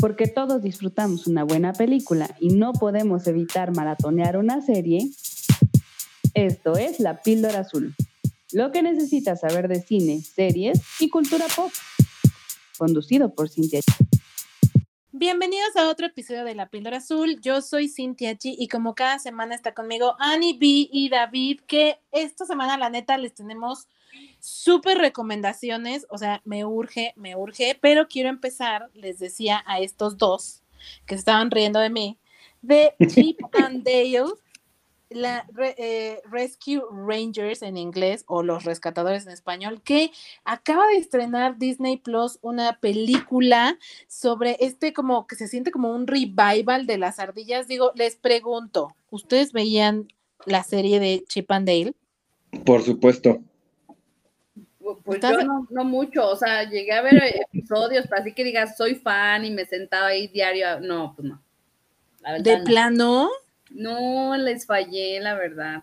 Porque todos disfrutamos una buena película y no podemos evitar maratonear una serie, esto es La Píldora Azul. Lo que necesitas saber de cine, series y cultura pop. Conducido por Cintia. Bienvenidos a otro episodio de La Píldora Azul. Yo soy Cintia Chi y como cada semana está conmigo Annie B y David, que esta semana la neta les tenemos súper recomendaciones, o sea, me urge, me urge, pero quiero empezar, les decía a estos dos que estaban riendo de mí, de Chip and Dale, la eh, Rescue Rangers en inglés o Los Rescatadores en español, que acaba de estrenar Disney Plus una película sobre este como que se siente como un revival de las ardillas. Digo, les pregunto, ¿ustedes veían la serie de Chip and Dale? Por supuesto. Pues yo no, mucho, o sea, llegué a ver episodios, así que digas, soy fan y me sentaba ahí diario, no, pues no. ¿De plano? No, les fallé, la verdad.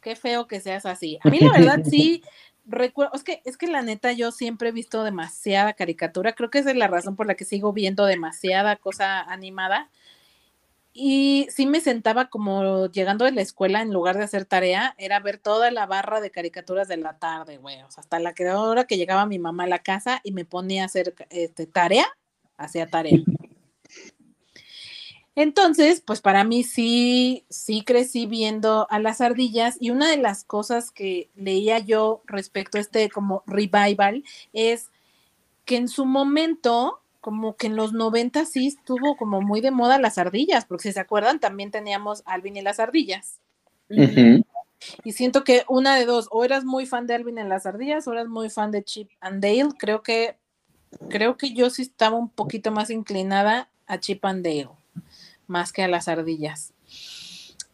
Qué feo que seas así. A mí la verdad sí, recuerdo, es que, es que la neta yo siempre he visto demasiada caricatura, creo que esa es la razón por la que sigo viendo demasiada cosa animada. Y sí me sentaba como llegando de la escuela, en lugar de hacer tarea, era ver toda la barra de caricaturas de la tarde, güey. Hasta la hora que llegaba mi mamá a la casa y me ponía a hacer este, tarea, hacía tarea. Entonces, pues para mí sí, sí crecí viendo a las ardillas y una de las cosas que leía yo respecto a este como revival es que en su momento, como que en los 90 sí estuvo como muy de moda las ardillas, porque si se acuerdan, también teníamos Alvin y las ardillas. Y siento que una de dos, o eras muy fan de Alvin y las ardillas, o eras muy fan de Chip and Dale. Creo que, creo que yo sí estaba un poquito más inclinada a Chip and Dale más que a las ardillas,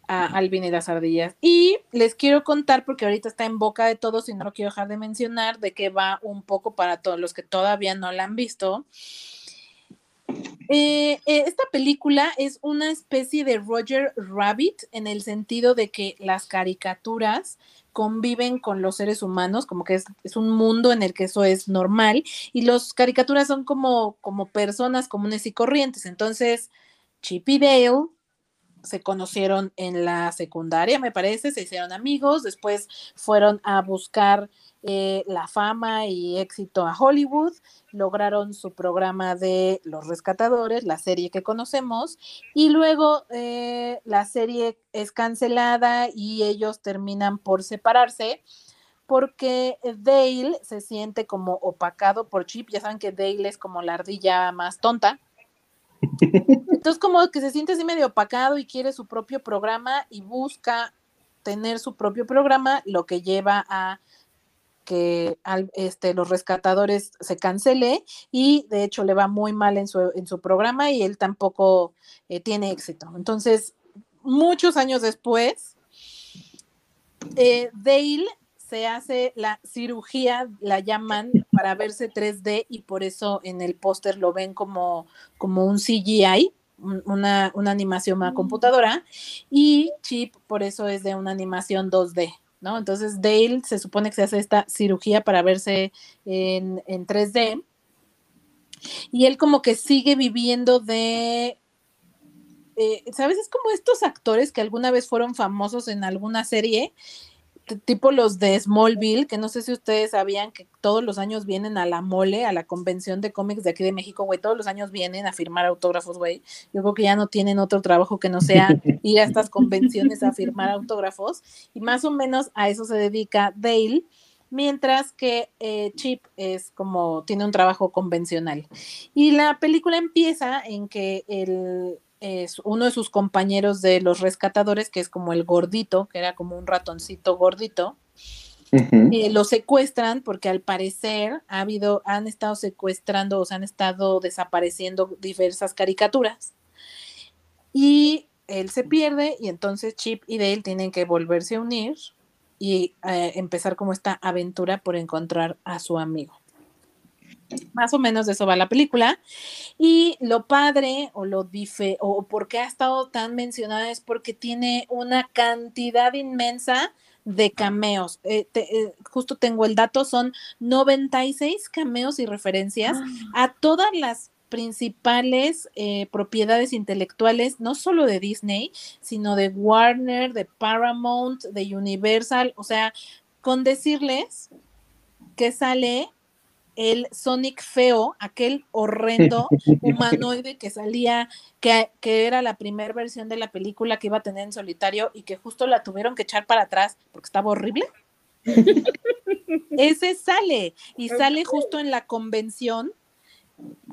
a Alvin y las ardillas. Y les quiero contar, porque ahorita está en boca de todos y no lo quiero dejar de mencionar, de que va un poco para todos los que todavía no la han visto. Eh, eh, esta película es una especie de Roger Rabbit en el sentido de que las caricaturas conviven con los seres humanos, como que es, es, un mundo en el que eso es normal, y las caricaturas son como, como personas comunes y corrientes. Entonces, Chip y Dale se conocieron en la secundaria, me parece, se hicieron amigos, después fueron a buscar eh, la fama y éxito a Hollywood, lograron su programa de Los Rescatadores, la serie que conocemos, y luego eh, la serie es cancelada y ellos terminan por separarse porque Dale se siente como opacado por Chip, ya saben que Dale es como la ardilla más tonta, entonces como que se siente así medio opacado y quiere su propio programa y busca tener su propio programa, lo que lleva a que este, los rescatadores se cancele y de hecho le va muy mal en su, en su programa y él tampoco eh, tiene éxito. Entonces, muchos años después, eh, Dale se hace la cirugía, la llaman para verse 3D y por eso en el póster lo ven como, como un CGI, una, una animación a mm. computadora, y Chip por eso es de una animación 2D. ¿No? Entonces Dale se supone que se hace esta cirugía para verse en, en 3D y él como que sigue viviendo de eh, ¿sabes? Es como estos actores que alguna vez fueron famosos en alguna serie tipo los de Smallville, que no sé si ustedes sabían que todos los años vienen a la mole, a la convención de cómics de aquí de México, güey, todos los años vienen a firmar autógrafos, güey. Yo creo que ya no tienen otro trabajo que no sea ir a estas convenciones a firmar autógrafos. Y más o menos a eso se dedica Dale, mientras que eh, Chip es como, tiene un trabajo convencional. Y la película empieza en que el es uno de sus compañeros de los rescatadores, que es como el gordito, que era como un ratoncito gordito, eh, lo secuestran porque al parecer ha habido, han estado secuestrando o se han estado desapareciendo diversas caricaturas. Y él se pierde y entonces Chip y Dale tienen que volverse a unir y eh, empezar como esta aventura por encontrar a su amigo. Más o menos de eso va la película. Y lo padre o lo dife o por qué ha estado tan mencionada es porque tiene una cantidad inmensa de cameos. Eh, eh, justo tengo el dato, son 96 cameos y referencias ah. a todas las principales eh, propiedades intelectuales, no solo de Disney, sino de Warner, de Paramount, de Universal, o sea, con decirles que sale el Sonic feo, aquel horrendo humanoide que salía, que, que era la primera versión de la película que iba a tener en solitario y que justo la tuvieron que echar para atrás porque estaba horrible. Ese sale y sale justo en la convención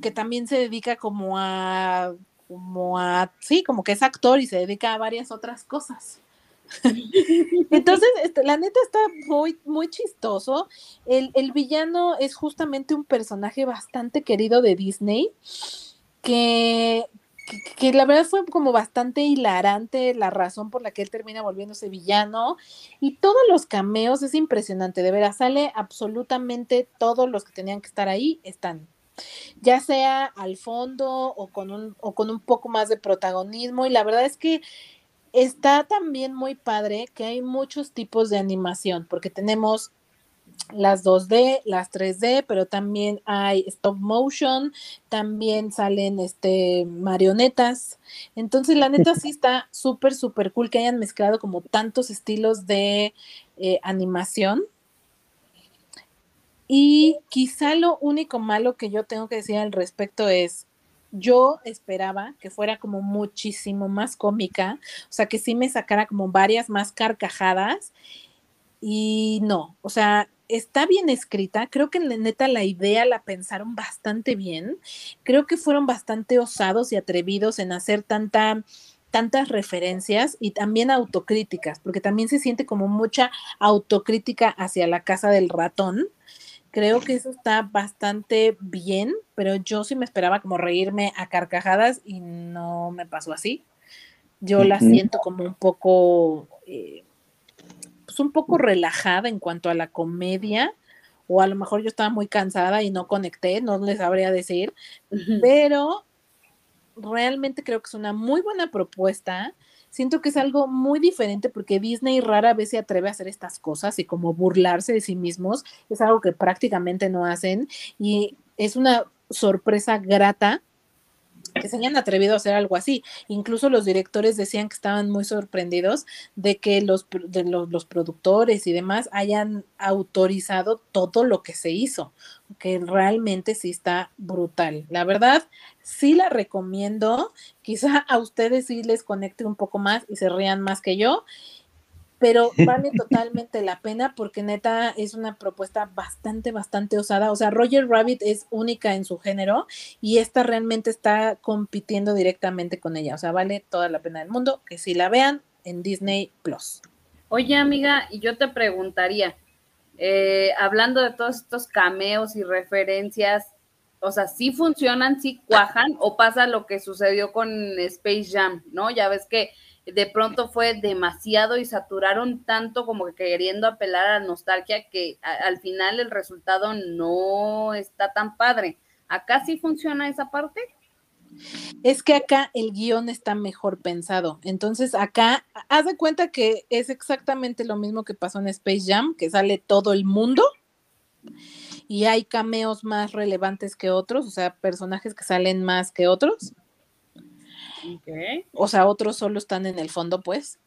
que también se dedica como a como a sí, como que es actor y se dedica a varias otras cosas. Entonces, este, la neta está muy, muy chistoso. El, el, villano es justamente un personaje bastante querido de Disney, que, que, la verdad fue como bastante hilarante la razón por la que él termina volviéndose villano. Y todos los cameos es impresionante, de veras, sale absolutamente todos los que tenían que estar ahí, están. Ya sea al fondo o con un, o con un poco más de protagonismo. Y la verdad es que está también muy padre que hay muchos tipos de animación, porque tenemos las 2D, las 3D, pero también hay stop motion, también salen este marionetas. Entonces, la neta sí está súper, súper cool que hayan mezclado como tantos estilos de eh, animación. Y quizá lo único malo que yo tengo que decir al respecto es, yo esperaba que fuera como muchísimo más cómica, o sea, que sí me sacara como varias más carcajadas y no, o sea, está bien escrita, creo que neta la idea la pensaron bastante bien, creo que fueron bastante osados y atrevidos en hacer tanta tantas referencias y también autocríticas, porque también se siente como mucha autocrítica hacia la casa del ratón, Creo que eso está bastante bien, pero yo sí me esperaba como reírme a carcajadas y no me pasó así. Yo la siento como un poco, eh, pues un poco relajada en cuanto a la comedia, o a lo mejor yo estaba muy cansada y no conecté, no les sabría decir, pero realmente creo que es una muy buena propuesta siento que es algo muy diferente porque Disney rara vez se atreve a hacer estas cosas y como burlarse de sí mismos, es algo que prácticamente no hacen y es una sorpresa grata que se hayan atrevido a hacer algo así. Incluso los directores decían que estaban muy sorprendidos de que los, de los, productores y demás hayan autorizado todo lo que se hizo, que realmente sí está brutal. La verdad, sí la recomiendo. Quizá a ustedes sí les conecte un poco más y se rían más que yo pero vale totalmente la pena porque neta es una propuesta bastante, bastante osada. O sea, Roger Rabbit es única en su género y esta realmente está compitiendo directamente con ella. O sea, vale toda la pena del mundo que si la vean en Disney Plus. Oye, amiga, y yo te preguntaría, eh, hablando de todos estos cameos y referencias, o sea, ¿sí funcionan, sí cuajan o pasa lo que sucedió con Space Jam, ¿no? Ya ves que de pronto fue demasiado y saturaron tanto como que queriendo apelar a la nostalgia que al final el resultado no está tan padre. ¿Acá sí funciona esa parte? Es que acá el guion está mejor pensado. Entonces acá, haz de cuenta que es exactamente lo mismo que pasó en Space Jam, que sale todo el mundo y hay cameos más relevantes que otros, o sea, personajes que salen más que otros. O sea, otros solo están en el fondo, pues.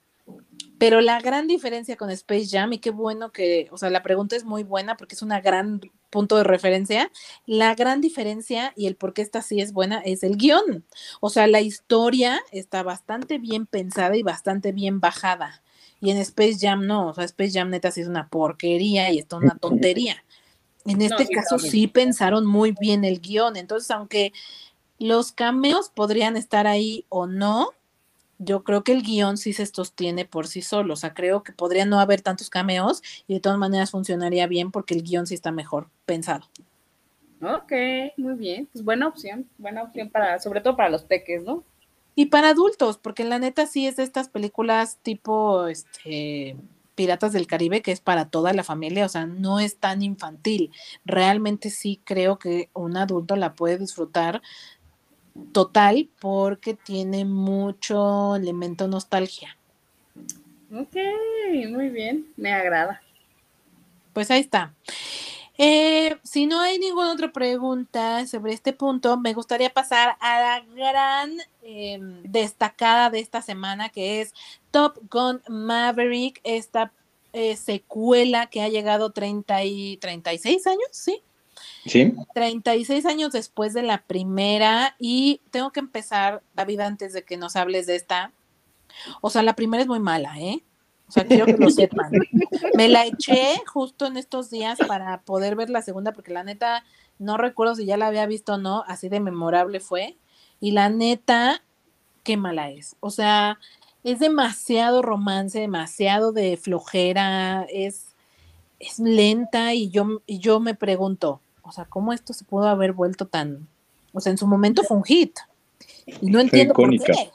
Pero la gran diferencia con Space Jam, y qué bueno que, o sea, la pregunta es muy buena porque es una gran punto de referencia. La gran diferencia y el por qué esta sí es buena es el guion. O sea, la historia está bastante bien pensada y bastante bien bajada. Y en Space Jam no, o sea, Space Jam neta sí es una porquería y está una tontería. En este caso sí pensaron muy bien el guion. Entonces, aunque los cameos podrían estar ahí o no. Yo creo que el guion sí se sostiene por sí solo. O sea, creo que podría no haber tantos cameos y de todas maneras funcionaría bien porque el guion sí está mejor pensado. Ok, muy bien. Pues buena opción. Buena opción para, sobre todo para los peques, ¿no? Y para adultos, porque la neta sí es de estas películas tipo este Piratas del Caribe, que es para toda la familia, o sea, no es tan infantil. Realmente sí creo que un adulto la puede disfrutar total porque tiene mucho elemento nostalgia. Ok, muy bien, me agrada. Pues ahí está. Eh, si no hay ninguna otra pregunta sobre este punto, me gustaría pasar a la gran em, destacada de esta semana, que es Top Gun Maverick, esta eh, secuela que ha llegado 30 y 36 años, ¿sí? Sí. 36 años después de la primera y tengo que empezar, David, antes de que nos hables de esta. O sea, la primera es muy mala, ¿eh? O sea, quiero que lo sepan. Me la eché justo en estos días para poder ver la segunda, porque la neta, no recuerdo si ya la había visto o no, así de memorable fue. Y la neta, qué mala es. O sea, es demasiado romance, demasiado de flojera, es, es lenta y yo, y yo me pregunto, o sea, ¿cómo esto se pudo haber vuelto tan... O sea, en su momento fue un hit. Y no entiendo por qué.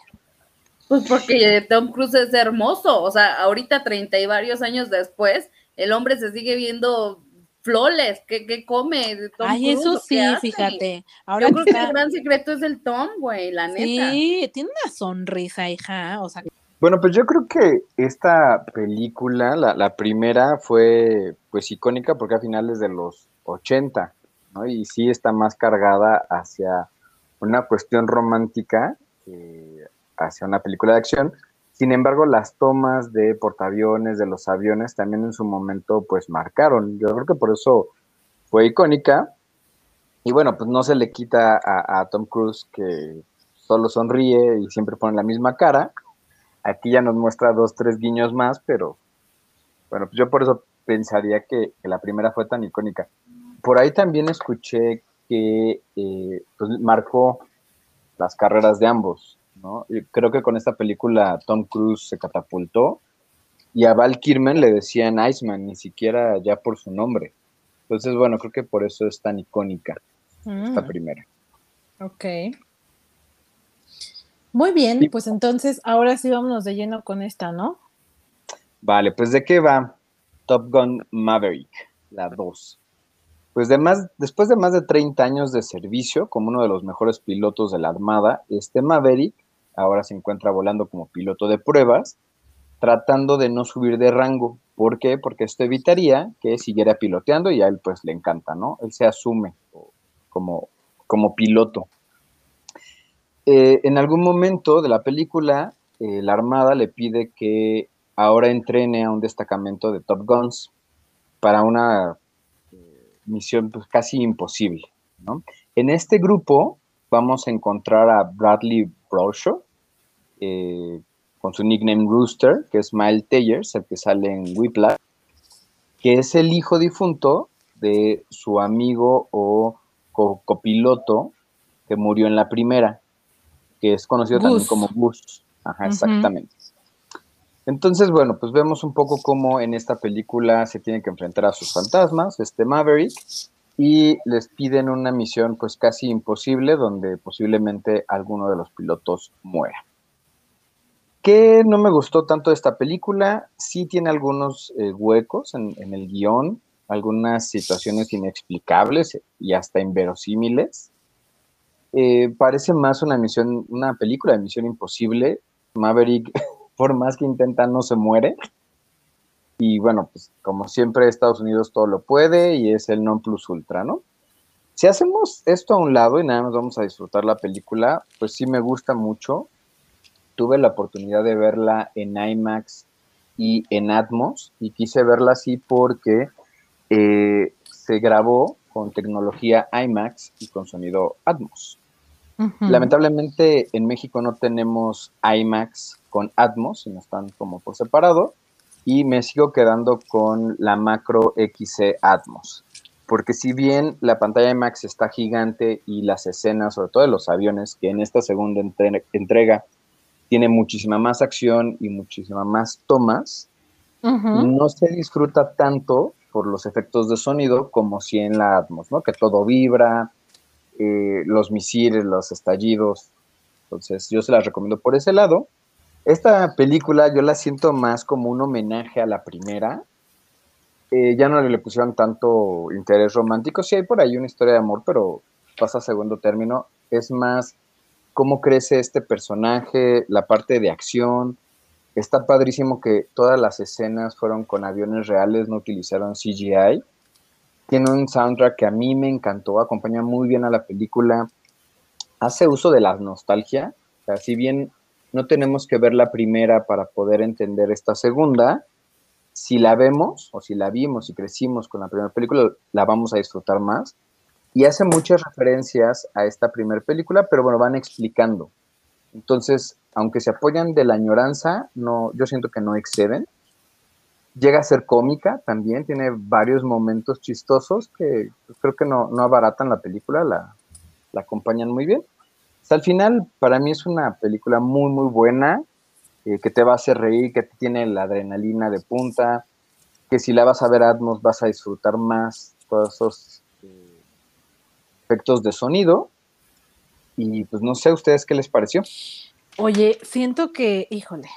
Pues porque Tom Cruise es hermoso, o sea, ahorita treinta y varios años después, el hombre se sigue viendo flores, ¿qué, come? Tom Ay, eso sí, fíjate. Ahora Yo creo que el gran secreto es el Tom, güey, la neta. Sí, tiene una sonrisa, hija, o sea. Bueno, pues yo creo que esta película, la, la primera, fue pues icónica porque a finales de los 80, Y sí está más cargada hacia una cuestión romántica que hacia una película de acción. Sin embargo, las tomas de portaaviones, de los aviones, también en su momento, pues marcaron. Yo creo que por eso fue icónica. Y bueno, pues no se le quita a, Tom Cruise que solo sonríe y siempre pone la misma cara. Aquí ya nos muestra dos, tres guiños más, pero bueno, pues yo por eso pensaría que, la primera fue tan icónica. Por ahí también escuché que eh, pues marcó las carreras de ambos creo que con esta película Tom Cruise se catapultó y a Val Kirman le decían Iceman, ni siquiera ya por su nombre. Entonces, bueno, creo que por eso es tan icónica esta mm. primera. Ok. Muy bien, pues entonces ahora sí vámonos de lleno con esta, ¿no? Vale, pues ¿de qué va Top Gun Maverick, la 2? Pues de más, después de más de 30 años de servicio como uno de los mejores pilotos de la Armada, este Maverick ahora se encuentra volando como piloto de pruebas, tratando de no subir de rango. ¿Por qué? Porque esto evitaría que siguiera piloteando y a él pues le encanta, ¿no? Él se asume como, como piloto. Eh, en algún momento de la película, eh, la Armada le pide que ahora entrene a un destacamento de Top Guns para una misión pues, casi imposible. ¿no? En este grupo vamos a encontrar a Bradley Brosho, eh, con su nickname Rooster, que es Miles Tayers, el que sale en Whiplash, que es el hijo difunto de su amigo o copiloto que murió en la primera, que es conocido también como Gus. Ajá, exactamente. Entonces, bueno, pues vemos un poco cómo en esta película se tiene que enfrentar a sus fantasmas, este Maverick, y les piden una misión pues casi imposible donde posiblemente alguno de los pilotos muera. ¿Qué no me gustó tanto de esta película? Sí tiene algunos eh, huecos en, el guion, algunas situaciones inexplicables y hasta inverosímiles. Eh, parece más una misión, una película de misión imposible. Maverick, por más que intenta, no se muere. Y bueno, pues como siempre, Estados Unidos todo lo puede y es el non plus ultra, ¿no? Si hacemos esto a un lado y nada más vamos a disfrutar la película, pues sí me gusta mucho. Tuve la oportunidad de verla en IMAX y en Atmos y quise verla así porque eh, se grabó con tecnología IMAX y con sonido Atmos. Lamentablemente en México no tenemos IMAX con Atmos, sino están como por separado y me sigo quedando con la macro XC Atmos. Porque si bien la pantalla de Max está gigante y las escenas, sobre todo de los aviones, que en esta segunda entrega tiene muchísima más acción y muchísima más tomas, no se disfruta tanto por los efectos de sonido como si en la Atmos, ¿no? Que todo vibra, eh, los misiles, los estallidos. Entonces, yo se las recomiendo por ese lado. Esta película yo la siento más como un homenaje a la primera. Eh, ya no le pusieron tanto interés romántico. Sí hay por ahí una historia de amor, pero pasa a segundo término. Es más cómo crece este personaje, la parte de acción. Está padrísimo que todas las escenas fueron con aviones reales, no utilizaron CGI. Tiene un soundtrack que a mí me encantó, acompaña muy bien a la película. Hace uso de la nostalgia. O sea, si bien no tenemos que ver la primera para poder entender esta segunda, si la vemos o si la vimos y crecimos con la primera película, la vamos a disfrutar más. Y hace muchas referencias a esta primera película, pero bueno, van explicando. Entonces, aunque se apoyan de la añoranza, no, yo siento que no exceden. Llega a ser cómica también, tiene varios momentos chistosos que creo que no, no abaratan la película, la, la acompañan muy bien. Hasta el final, para mí es una película muy, muy buena. Eh, que te va a hacer reír, que tiene la adrenalina de punta, que si la vas a ver Atmos vas a disfrutar más todos esos eh, efectos de sonido. Y pues no sé, ¿ustedes qué les pareció? Oye, siento que, híjole.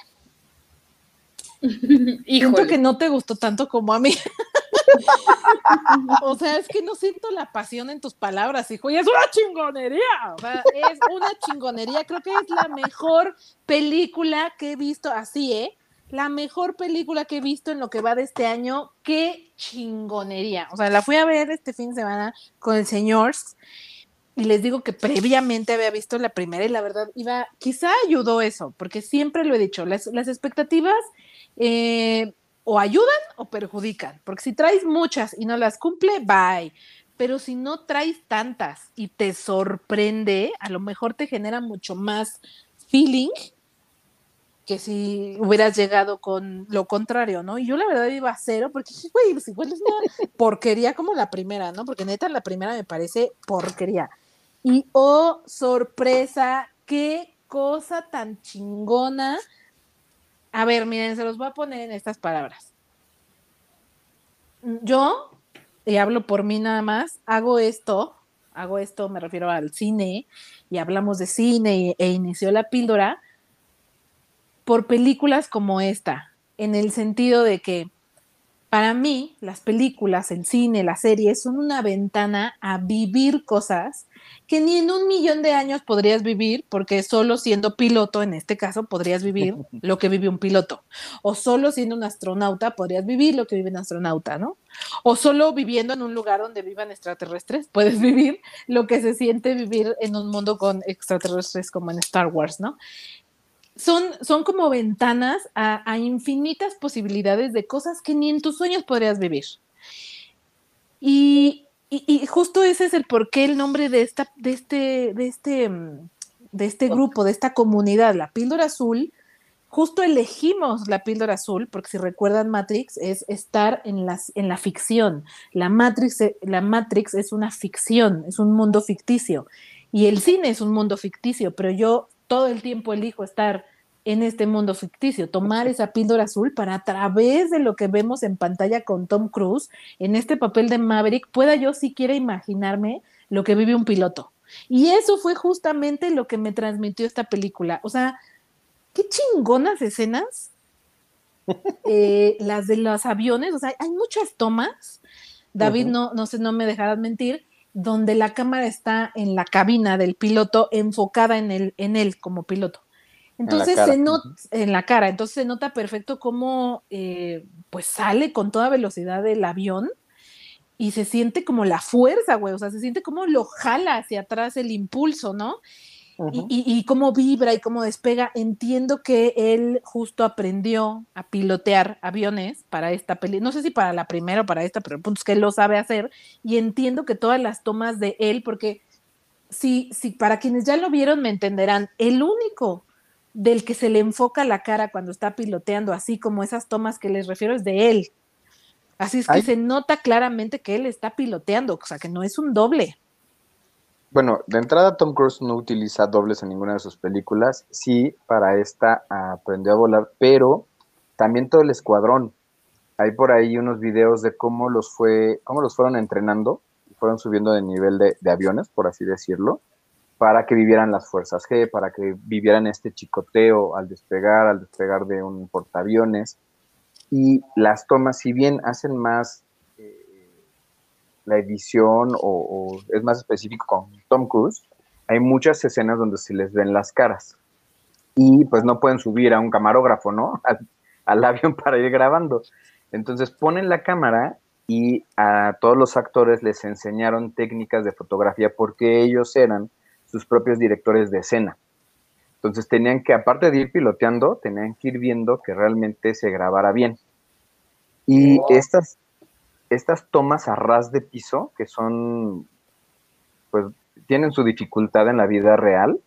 híjole. Siento que no te gustó tanto como a mí. o sea, es que no siento la pasión en tus palabras, hijo, y es una chingonería. O sea, es una chingonería. Creo que es la mejor película que he visto así, ¿eh? La mejor película que he visto en lo que va de este año. Qué chingonería. O sea, la fui a ver este fin de semana con el señor. Y les digo que previamente había visto la primera y la verdad iba, quizá ayudó eso, porque siempre lo he dicho, las, expectativas eh, o ayudan o perjudican, porque si traes muchas y no las cumple, bye. Pero si no traes tantas y te sorprende, a lo mejor te genera mucho más feeling que si hubieras llegado con lo contrario, ¿no? Y yo la verdad iba a cero porque dije, güey, pues igual es una porquería como la primera, ¿no? Porque neta la primera me parece porquería. Y oh, sorpresa, qué cosa tan chingona a ver, miren, se los voy a poner en estas palabras. Yo, y hablo por mí nada más, hago esto, hago esto, me refiero al cine, y hablamos de cine e inició la píldora por películas como esta, en el sentido de que para mí las películas, el cine, las series son una ventana a vivir cosas que ni en un millón de años podrías vivir, porque solo siendo piloto, en este caso, podrías vivir lo que vive un piloto. O solo siendo un astronauta, podrías vivir lo que vive un astronauta, ¿no? O solo viviendo en un lugar donde vivan extraterrestres, puedes vivir lo que se siente vivir en un mundo con extraterrestres como en Star Wars, ¿no? Son, son como ventanas a, infinitas posibilidades de cosas que ni en tus sueños podrías vivir. Y, justo ese es el porqué el nombre de, esta, de, este, de, este, de este grupo, de esta comunidad, la píldora azul. Justo elegimos la píldora azul, porque si recuerdan Matrix, es estar en, las, en la ficción. La Matrix, la Matrix es una ficción, es un mundo ficticio. Y el cine es un mundo ficticio, pero yo todo el tiempo elijo estar en este mundo ficticio, tomar esa píldora azul para a través de lo que vemos en pantalla con Tom Cruise, en este papel de Maverick, pueda yo siquiera imaginarme lo que vive un piloto. Y eso fue justamente lo que me transmitió esta película. O sea, qué chingonas escenas. Eh, las de los aviones, o sea, hay muchas tomas. David, no, no sé, no me dejarás mentir, donde la cámara está en la cabina del piloto enfocada en él, en él como piloto. Entonces se nota en la cara, entonces se nota perfecto cómo eh, pues sale con toda velocidad del avión y se siente como la fuerza, güey, o sea, se siente como lo jala hacia atrás el impulso, ¿no? Y, cómo vibra y cómo despega. Entiendo que él justo aprendió a pilotear aviones para esta peli. No sé si para la primera o para esta, pero el punto es que él lo sabe hacer. Y entiendo que todas las tomas de él, porque si, si para quienes ya lo vieron me entenderán, el único del que se le enfoca la cara cuando está piloteando, así como esas tomas que les refiero, es de él. Así es que se nota claramente que él está piloteando, o sea, que no es un doble. Bueno, de entrada Tom Cruise no utiliza dobles en ninguna de sus películas. Sí, para esta aprendió a volar, pero también todo el escuadrón. Hay por ahí unos videos de cómo los fue, cómo los fueron entrenando fueron subiendo de nivel de, de aviones, por así decirlo, para que vivieran las fuerzas G, para que vivieran este chicoteo al despegar, al despegar de un portaaviones. Y las tomas, si bien hacen más la edición o, es más específico con Tom Cruise, hay muchas escenas donde se les ven las caras. Y pues no pueden subir a un camarógrafo, ¿no? Al, avión para ir grabando. Entonces ponen la cámara y a todos los actores les enseñaron técnicas de fotografía porque ellos eran sus propios directores de escena. Entonces tenían que, aparte de ir piloteando, tenían que ir viendo que realmente se grabara bien. Y estas, estas tomas a ras de piso, que son, pues, tienen su dificultad en la vida real,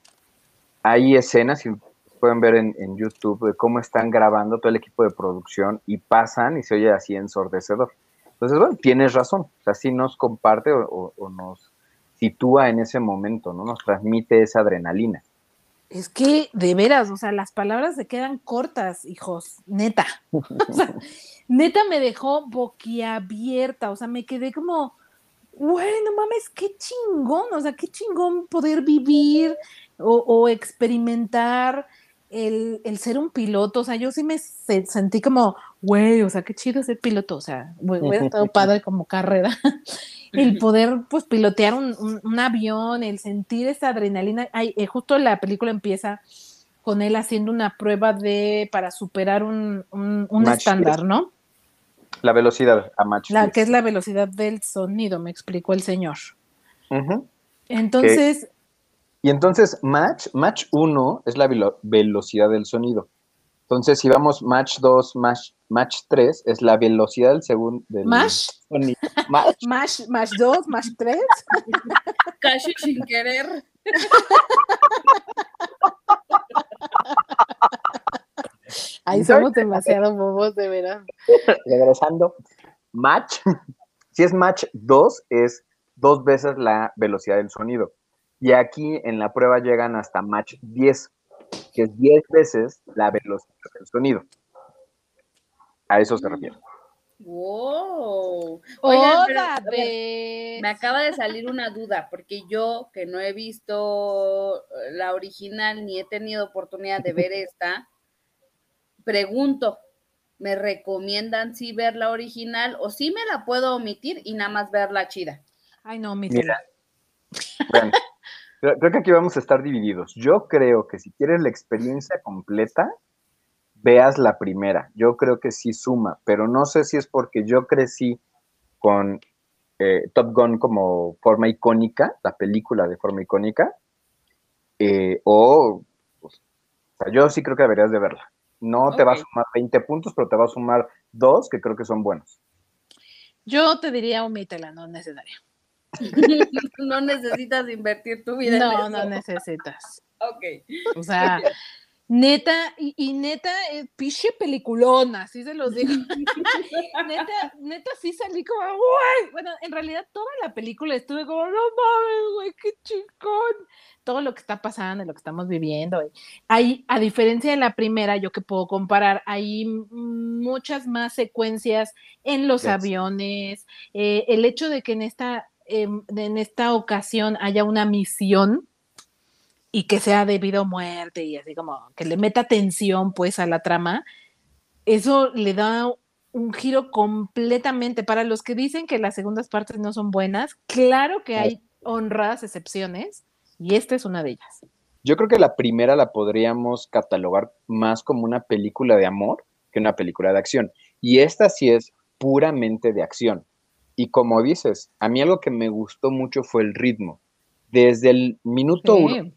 hay escenas, y pueden ver en, YouTube, de cómo están grabando todo el equipo de producción y pasan y se oye así ensordecedor. Entonces, bueno, tienes razón, o sea, sí nos comparte o, o, nos sitúa en ese momento, ¿no? Nos transmite esa adrenalina. Es que, de veras, o sea, las palabras se quedan cortas, hijos, neta. o sea, neta me dejó boquiabierta, o sea, me quedé como, bueno, mames, qué chingón, o sea, qué chingón poder vivir o, experimentar el, el, ser un piloto, o sea, yo sí me se, sentí como, güey, o sea, qué chido ser piloto, o sea, hubiera estado padre como carrera, el poder, pues, pilotear un, un, un avión, el sentir esa adrenalina, Ay, eh, justo la película empieza con él haciendo una prueba de, para superar un, un estándar, ¿no? La velocidad a match. La, que es la velocidad del sonido, me explicó el señor. Uh -huh. Entonces, y entonces, match, match 1 es la velo velocidad del sonido. Entonces, si vamos match 2, match, match 3, es la velocidad del segundo del ¿Mash? sonido. Match. Match, match 2, match 3. Casi sin querer. Ahí somos demasiado bobos, de veras. Regresando. Match. Si es match 2, es dos veces la velocidad del sonido. Y aquí en la prueba llegan hasta match 10, que es 10 veces la velocidad del sonido. A eso se refiere. Wow. Oigan, pero, me acaba de salir una duda, porque yo que no he visto la original ni he tenido oportunidad de ver esta, pregunto, ¿me recomiendan sí ver la original o sí me la puedo omitir y nada más ver la chida? Ay, no, omítela. Bueno, creo que aquí vamos a estar divididos. Yo creo que si quieres la experiencia completa, veas la primera. Yo creo que sí suma, pero no sé si es porque yo crecí con eh, Top Gun como forma icónica, la película de forma icónica, eh, o, pues, o sea, yo sí creo que deberías de verla. No okay. te va a sumar 20 puntos, pero te va a sumar dos que creo que son buenos. Yo te diría omítela, no es necesaria. no necesitas invertir tu vida. No, en no necesitas. Ok. O sea, neta, y, y neta, eh, piche peliculona, así se los digo. neta, neta, sí salí como, güey. Bueno, en realidad toda la película estuve como, no mames, güey, qué chingón. Todo lo que está pasando y lo que estamos viviendo. Hay, a diferencia de la primera, yo que puedo comparar, hay muchas más secuencias en los yes. aviones. Eh, el hecho de que en esta en esta ocasión haya una misión y que sea debido a muerte y así como que le meta tensión pues a la trama, eso le da un giro completamente. Para los que dicen que las segundas partes no son buenas, claro que hay honradas excepciones y esta es una de ellas. Yo creo que la primera la podríamos catalogar más como una película de amor que una película de acción. Y esta sí es puramente de acción. Y como dices, a mí algo que me gustó mucho fue el ritmo. Desde el minuto sí. uno,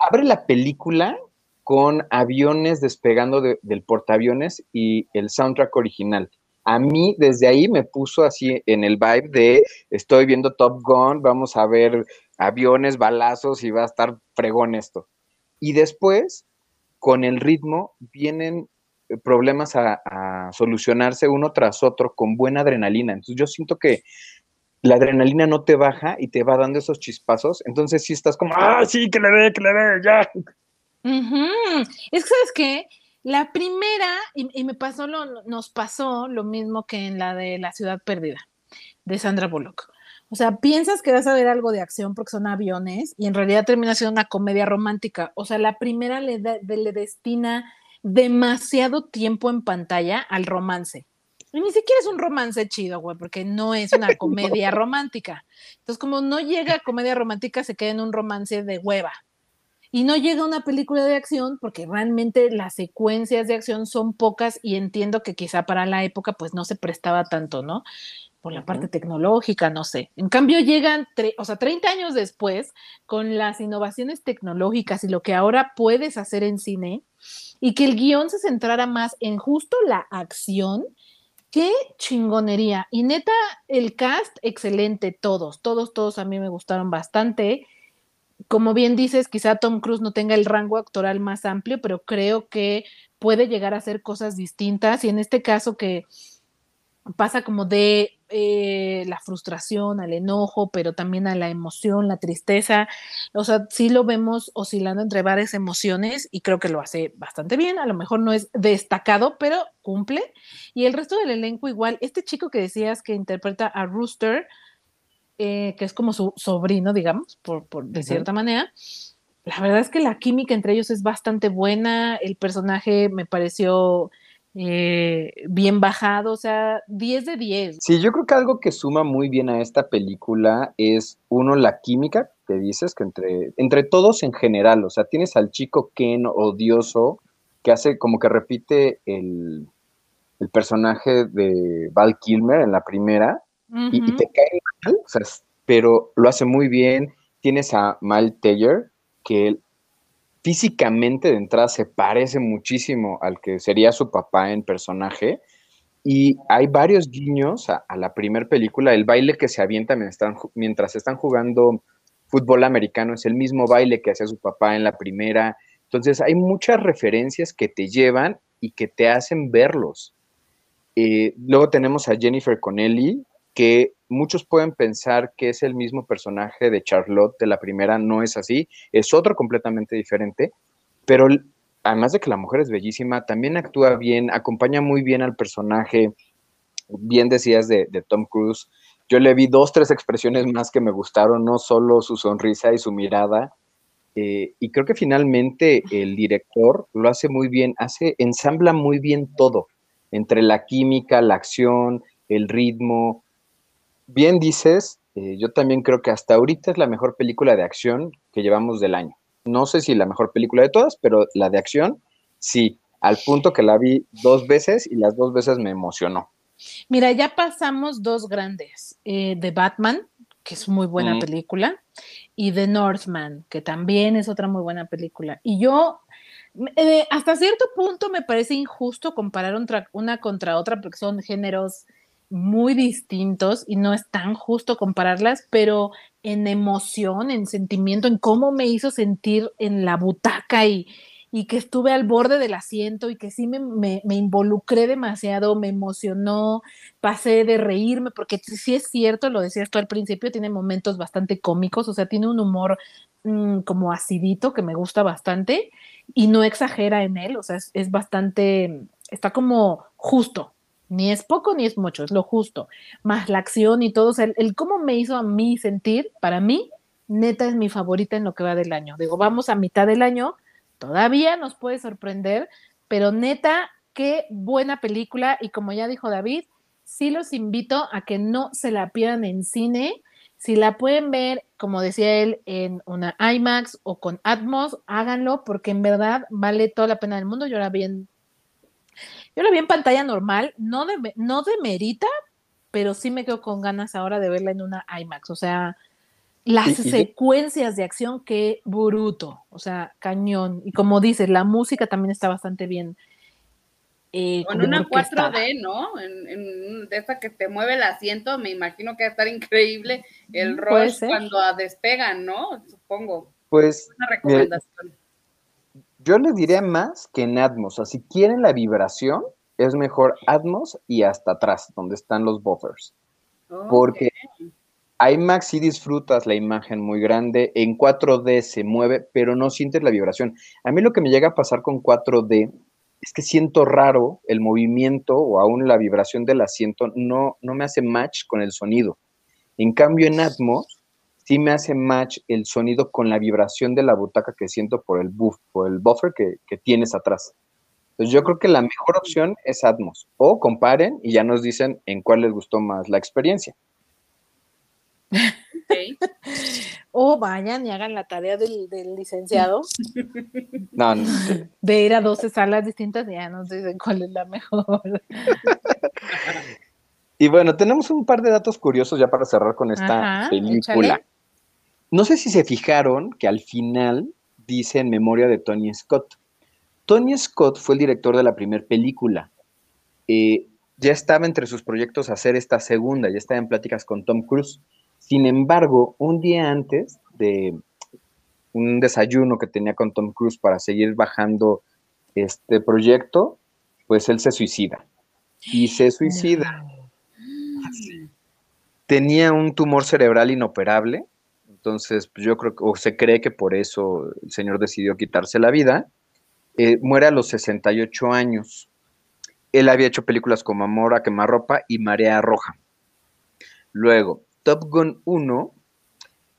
abre la película con aviones despegando de, del portaaviones y el soundtrack original. A mí desde ahí me puso así en el vibe de estoy viendo Top Gun, vamos a ver aviones, balazos y va a estar fregón esto. Y después, con el ritmo, vienen problemas a, solucionarse uno tras otro con buena adrenalina. Entonces yo siento que la adrenalina no te baja y te va dando esos chispazos. Entonces sí estás como, ah, sí, que le dé, que le dé, ya. Uh -huh. Es que, ¿sabes qué? La primera, y, me pasó lo, nos pasó lo mismo que en la de La Ciudad Perdida, de Sandra Bullock. O sea, piensas que vas a ver algo de acción porque son aviones y en realidad termina siendo una comedia romántica. O sea, la primera le destina demasiado tiempo en pantalla al romance. Y ni siquiera es un romance chido, güey, porque no es una comedia romántica. Entonces, como no llega a comedia romántica, se queda en un romance de hueva. Y no llega a una película de acción, porque realmente las secuencias de acción son pocas y entiendo que quizá para la época, pues no se prestaba tanto, ¿no? Por la parte tecnológica, no sé. En cambio, llegan, o sea, 30 años después, con las innovaciones tecnológicas y lo que ahora puedes hacer en cine, y que el guion se centrara más en justo la acción. Qué chingonería. Y neta, el cast, excelente, todos, todos, todos a mí me gustaron bastante. Como bien dices, quizá Tom Cruise no tenga el rango actoral más amplio, pero creo que puede llegar a hacer cosas distintas. Y en este caso que pasa como de eh, la frustración al enojo, pero también a la emoción, la tristeza. O sea, sí lo vemos oscilando entre varias emociones y creo que lo hace bastante bien. A lo mejor no es destacado, pero cumple. Y el resto del elenco igual. Este chico que decías que interpreta a Rooster, eh, que es como su sobrino, digamos, por, de cierta manera. La verdad es que la química entre ellos es bastante buena. El personaje me pareció eh, bien bajado, o sea, 10 de 10. Sí, yo creo que algo que suma muy bien a esta película es, uno, la química que dices, que entre, entre todos en general, o sea, tienes al chico Ken odioso, que hace como que repite el, personaje de Val Kilmer en la primera, y, te cae mal, o sea, pero lo hace muy bien. Tienes a Mal Taylor, que físicamente de entrada se parece muchísimo al que sería su papá en personaje. Y hay varios guiños a, la primera película. El baile que se avienta mientras están, jugando fútbol americano es el mismo baile que hacía su papá en la primera. Entonces hay muchas referencias que te llevan y que te hacen verlos. Eh, luego tenemos a Jennifer Connelly, que muchos pueden pensar que es el mismo personaje de Charlotte de la primera, no es así, es otro completamente diferente, pero además de que la mujer es bellísima, también actúa bien, acompaña muy bien al personaje, bien decías de, Tom Cruise, yo le vi dos, tres expresiones más que me gustaron, no solo su sonrisa y su mirada, eh, y creo que finalmente el director lo hace muy bien, hace, ensambla muy bien todo, entre la química, la acción, el ritmo, bien dices, eh, yo también creo que hasta ahorita es la mejor película de acción que llevamos del año. No sé si la mejor película de todas, pero la de acción, sí, al punto que la vi dos veces y las dos veces me emocionó. Mira, ya pasamos dos grandes, eh, de Batman, que es muy buena película, y The Northman, que también es otra muy buena película. Y yo, eh, hasta cierto punto me parece injusto comparar una contra otra porque son géneros muy distintos y no es tan justo compararlas, pero en emoción, en sentimiento, en cómo me hizo sentir en la butaca y, y que estuve al borde del asiento y que sí me, me, involucré demasiado, me emocionó, pasé de reírme, porque sí es cierto, lo decías tú al principio, tiene momentos bastante cómicos, o sea, tiene un humor mm, como acidito que me gusta bastante y no exagera en él, o sea, es bastante, está como justo, ni es poco ni es mucho, es lo justo, más la acción y todo, sea, el, cómo me hizo a mí sentir, para mí, neta es mi favorita en lo que va del año. Digo, vamos a mitad del año, todavía nos puede sorprender, pero neta, qué buena película y como ya dijo David, sí los invito a que no se la pierdan en cine. Si la pueden ver, como decía él, en una IMAX o con Atmos, háganlo porque en verdad vale toda la pena del mundo. Yo la vi yo la vi en pantalla normal, no, de, no demerita, pero sí me quedo con ganas ahora de verla en una IMAX. O sea, las secuencias de acción, qué bruto, o sea, cañón. Y como dices, la música también está bastante bien. Eh, con una 4D, ¿no? En, de esa que te mueve el asiento, me imagino que va a estar increíble el rush cuando despegan, ¿no? Supongo. Pues. Una recomendación. Yo les diría más que en Atmos. O sea, si quieren la vibración, es mejor Atmos y hasta atrás, donde están los buffers. Porque IMAX sí disfrutas la imagen muy grande, en 4D se mueve, pero no sientes la vibración. A mí lo que me llega a pasar con 4D es que siento raro el movimiento o aún la vibración del asiento, no, no me hace match con el sonido. En cambio, en Atmos, sí me hace match el sonido con la vibración de la butaca que siento por el buff, por el buffer que, tienes atrás. Entonces yo creo que la mejor opción es Atmos. O comparen y ya nos dicen en cuál les gustó más la experiencia. o vayan y hagan la tarea del, licenciado. De ir a 12 salas distintas y ya nos dicen cuál es la mejor. Y bueno, tenemos un par de datos curiosos ya para cerrar con esta Ajá, película. échale. No sé si se fijaron que al final dice en memoria de Tony Scott. Tony Scott fue el director de la primera película. Eh, ya estaba entre sus proyectos hacer esta segunda, ya estaba en pláticas con Tom Cruise. Sin embargo, un día antes de un desayuno que tenía con Tom Cruise para seguir bajando este proyecto, pues él se suicida. Y se suicida. Tenía un tumor cerebral inoperable, entonces pues, yo creo que, o se cree que por eso el señor decidió quitarse la vida. Eh, muere a los 68 años. Él había hecho películas como Amor a quemarropa y Marea Roja. Luego, Top Gun 1,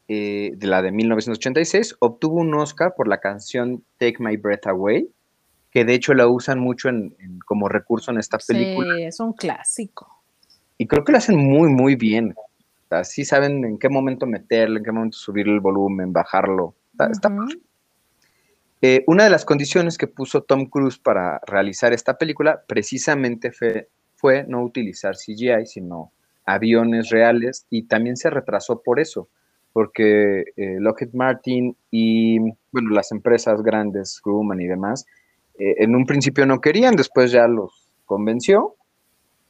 eh, de la de 1986, obtuvo un Oscar por la canción Take My Breath Away, que de hecho la usan mucho en- en- como recurso en esta película. Sí, es un clásico. Y creo que lo hacen muy, muy bien. Sea, sí saben en qué momento meterle, en qué momento subir el volumen, bajarlo. Está-. Eh, una de las condiciones que puso Tom Cruise para realizar esta película precisamente fue, fue no utilizar CGI, sino aviones reales y también se retrasó por eso, porque eh, Lockheed Martin y bueno, las empresas grandes, Grumman y demás, eh, en un principio no querían, después ya los convenció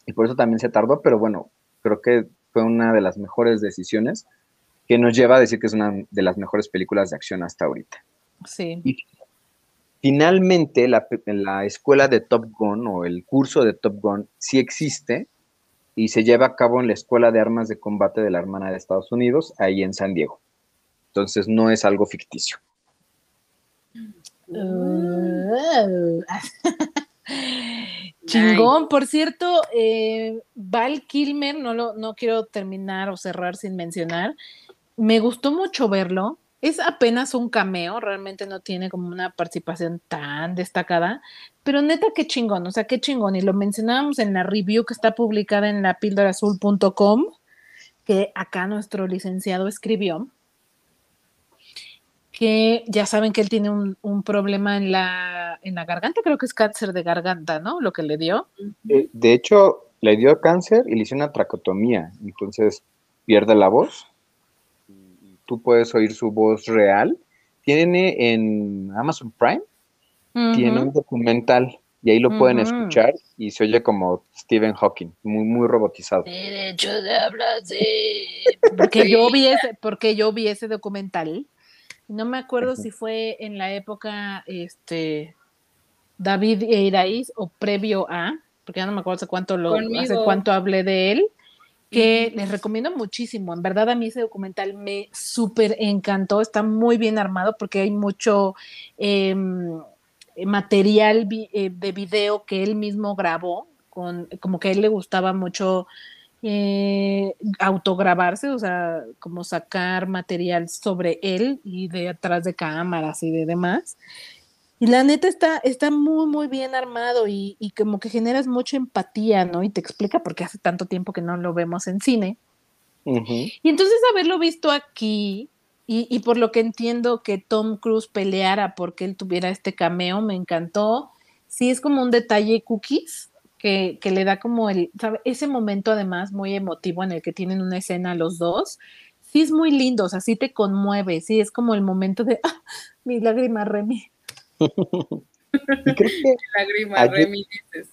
y por eso también se tardó, pero bueno, creo que fue una de las mejores decisiones que nos lleva a decir que es una de las mejores películas de acción hasta ahorita. Sí. Finalmente, la, la escuela de Top Gun o el curso de Top Gun sí existe y se lleva a cabo en la Escuela de Armas de Combate de la Hermana de Estados Unidos, ahí en San Diego. Entonces, no es algo ficticio. Uh, Chingón, por cierto, eh, Val Kilmer, no, lo, no quiero terminar o cerrar sin mencionar, me gustó mucho verlo, es apenas un cameo, realmente no tiene como una participación tan destacada, pero neta qué chingón, o sea, qué chingón, y lo mencionábamos en la review que está publicada en la píldorazul.com, que acá nuestro licenciado escribió, que ya saben que él tiene un, un problema en la, en la garganta, creo que es cáncer de garganta, ¿no? Lo que le dio. Eh, de hecho, le dio cáncer y le hizo una tracotomía, entonces pierde la voz. Tú puedes oír su voz real. Tiene en Amazon Prime, tiene un documental y ahí lo pueden Ujú. escuchar y se oye como Stephen Hawking, muy, muy robotizado. Derecho de hablar de... Porque yo vi ese, porque yo vi ese documental. No me acuerdo si fue en la época este David Iraíz o previo a, porque ya no me acuerdo hace cuánto lo, hace cuánto hablé de él, que les recomiendo muchísimo. En verdad a mí ese documental me súper encantó, está muy bien armado porque hay mucho em, material vi- eh, de video que él mismo grabó, con, como que a él le gustaba mucho eh, autograbarse, o sea, como sacar material sobre él y de atrás de cámaras y de demás. Y la neta está, está muy, muy bien armado y, y como que generas mucha empatía, ¿no? Y te explica por qué hace tanto tiempo que no lo vemos en cine. Y entonces haberlo visto aquí y, y por lo que entiendo que Tom Cruise peleara porque él tuviera este cameo, me encantó. Sí, es como un detalle cookies que, que le da como el, ¿sabe? ese momento además muy emotivo en el que tienen una escena los dos. Sí es muy lindo, o sea, sí te conmueve, sí es como el momento de, ah, mi lágrima Remy. Que Lágrima, Remy, dices.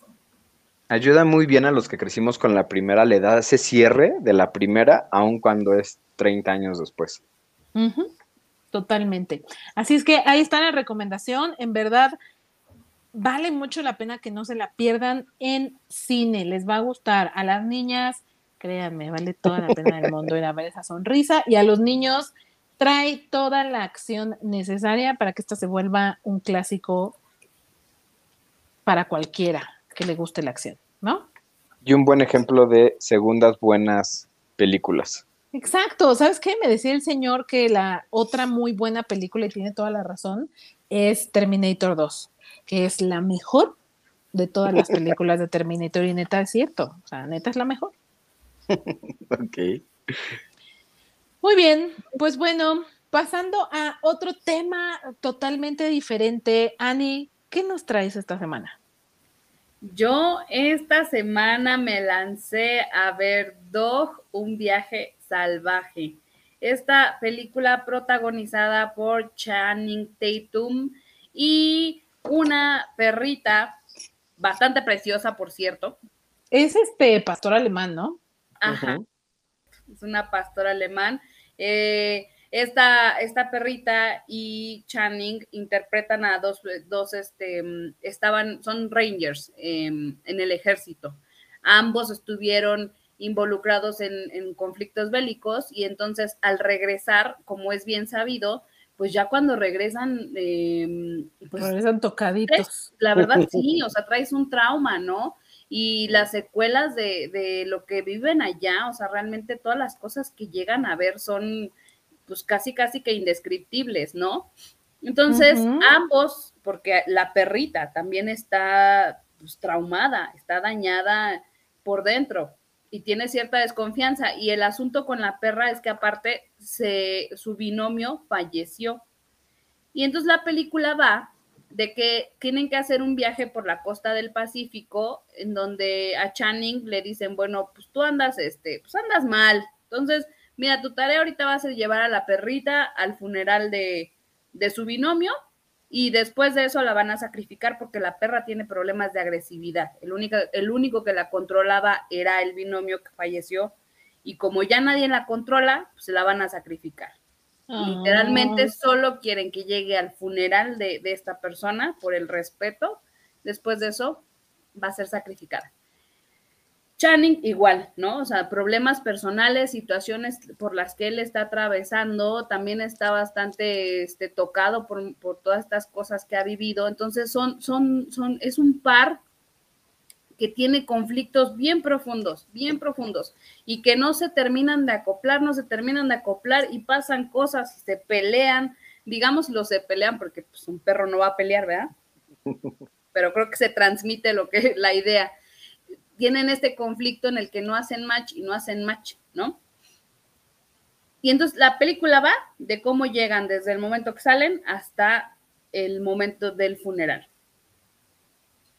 ayuda muy bien a los que crecimos con la primera, le da ese cierre de la primera, aun cuando es 30 años después. Totalmente. Así es que ahí está la recomendación. En verdad, vale mucho la pena que no se la pierdan en cine. Les va a gustar. A las niñas, créanme, vale toda la pena del mundo ir a ver esa sonrisa. Y a los niños, trae toda la acción necesaria para que esta se vuelva un clásico para cualquiera que le guste la acción, ¿no? Y un buen ejemplo de segundas buenas películas. Exacto, ¿sabes qué? Me decía el señor que la otra muy buena película, y tiene toda la razón, es Terminator 2, que es la mejor de todas las películas de Terminator, y neta es cierto, o sea, neta es la mejor. Ok. Muy bien, pues bueno, pasando a otro tema totalmente diferente, Ani, ¿qué nos traes esta semana? Yo esta semana me lancé a ver Dog, un viaje salvaje. Esta película protagonizada por Channing Tatum y una perrita bastante preciosa, por cierto. Es este pastor alemán, ¿no? Ajá. Es una pastora alemán. Eh, esta, esta perrita y Channing interpretan a dos, dos este, estaban, son rangers em, en el ejército. Ambos estuvieron involucrados en, conflictos bélicos y entonces al regresar, como es bien sabido, pues ya cuando regresan... Pues, regresan tocaditos. La verdad sí, o sea, traes un trauma, ¿no? Y las secuelas de, de lo que viven allá, o sea, realmente todas las cosas que llegan a ver son pues casi, casi que indescriptibles, ¿no? Entonces, ambos, porque la perrita también está pues, traumada, está dañada por dentro y tiene cierta desconfianza. Y el asunto con la perra es que aparte su binomio falleció. Y entonces la película va de que tienen que hacer un viaje por la costa del Pacífico, en donde a Channing le dicen, bueno, pues tú andas, este, pues andas mal. Entonces, mira, tu tarea ahorita va a ser llevar a la perrita al funeral de, su binomio y después de eso la van a sacrificar porque la perra tiene problemas de agresividad. El único, el único que la controlaba era el binomio que falleció y como ya nadie la controla, pues la van a sacrificar. Literalmente ah. solo quieren que llegue al funeral de, de esta persona por el respeto. Después de eso va a ser sacrificada. Channing igual, ¿no? O sea, problemas personales, situaciones por las que él está atravesando, también está bastante este, tocado por, todas estas cosas que ha vivido. Entonces, son, son, son, es un par que tiene conflictos bien profundos, bien profundos, y que no se terminan de acoplar, no se terminan de acoplar y pasan cosas y se pelean, digamos, lo se pelean porque pues, un perro no va a pelear, ¿verdad? Pero creo que se transmite lo que la idea tienen este conflicto en el que no hacen match y no hacen match, ¿no? Y entonces la película va de cómo llegan desde el momento que salen hasta el momento del funeral.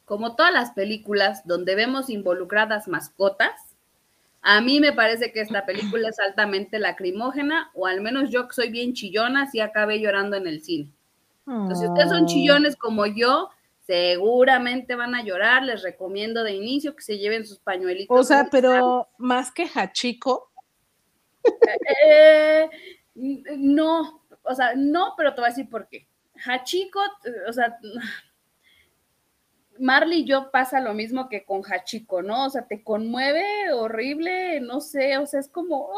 Como todas las películas donde vemos involucradas mascotas, a mí me parece que esta película es altamente lacrimógena, o al menos yo que soy bien chillona, sí acabé llorando en el cine. Entonces, si ustedes son chillones como yo, seguramente van a llorar, les recomiendo de inicio que se lleven sus pañuelitos. O sea, pero más que Hachiko. Eh, no, o sea, no, pero te voy a decir por qué. Hachiko, o sea, Marley y yo pasa lo mismo que con Hachiko, ¿no? O sea, te conmueve horrible, no sé, o sea, es como,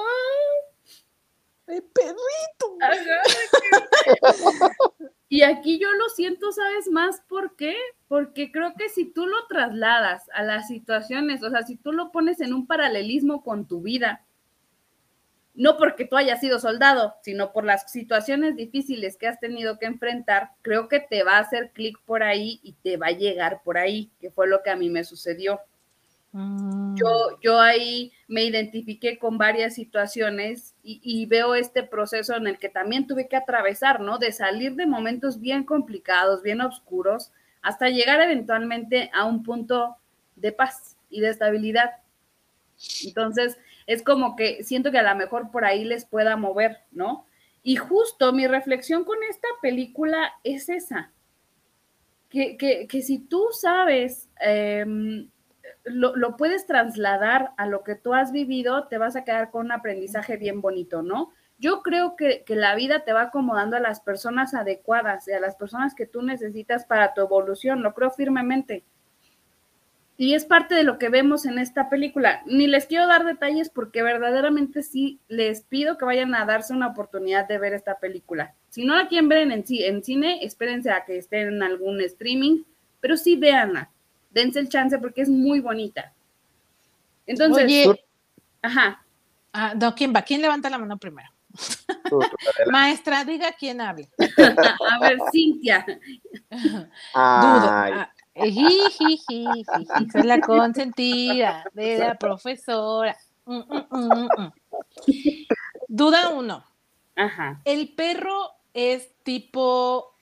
¡ay! perrito! Y aquí yo lo siento, ¿sabes más por qué? Porque creo que si tú lo trasladas a las situaciones, o sea, si tú lo pones en un paralelismo con tu vida, no porque tú hayas sido soldado, sino por las situaciones difíciles que has tenido que enfrentar, creo que te va a hacer clic por ahí y te va a llegar por ahí, que fue lo que a mí me sucedió. Mm. Yo, yo ahí me identifiqué con varias situaciones y, veo este proceso en el que también tuve que atravesar, ¿no? De salir de momentos bien complicados, bien oscuros, hasta llegar eventualmente a un punto de paz y de estabilidad. Entonces, es como que siento que a lo mejor por ahí les pueda mover, ¿no? Y justo mi reflexión con esta película es esa, que, que, si tú sabes em, lo, puedes trasladar a lo que tú has vivido, te vas a quedar con un aprendizaje bien bonito, ¿no? Yo creo que, la vida te va acomodando a las personas adecuadas y a las personas que tú necesitas para tu evolución, lo creo firmemente. Y es parte de lo que vemos en esta película. Ni les quiero dar detalles porque verdaderamente sí les pido que vayan a darse una oportunidad de ver esta película. Si no la quieren ver en, en cine, espérense a que estén en algún streaming, pero sí véanla dense el chance porque es muy bonita. Entonces, Oye, ajá. Ah, no, ¿quién va? ¿Quién levanta la mano primero? Maestra, diga quién hable. A ver, Cintia. Duda. soy la consentida de la profesora. Mm, mm, mm, Duda uno. Ajá. El perro es tipo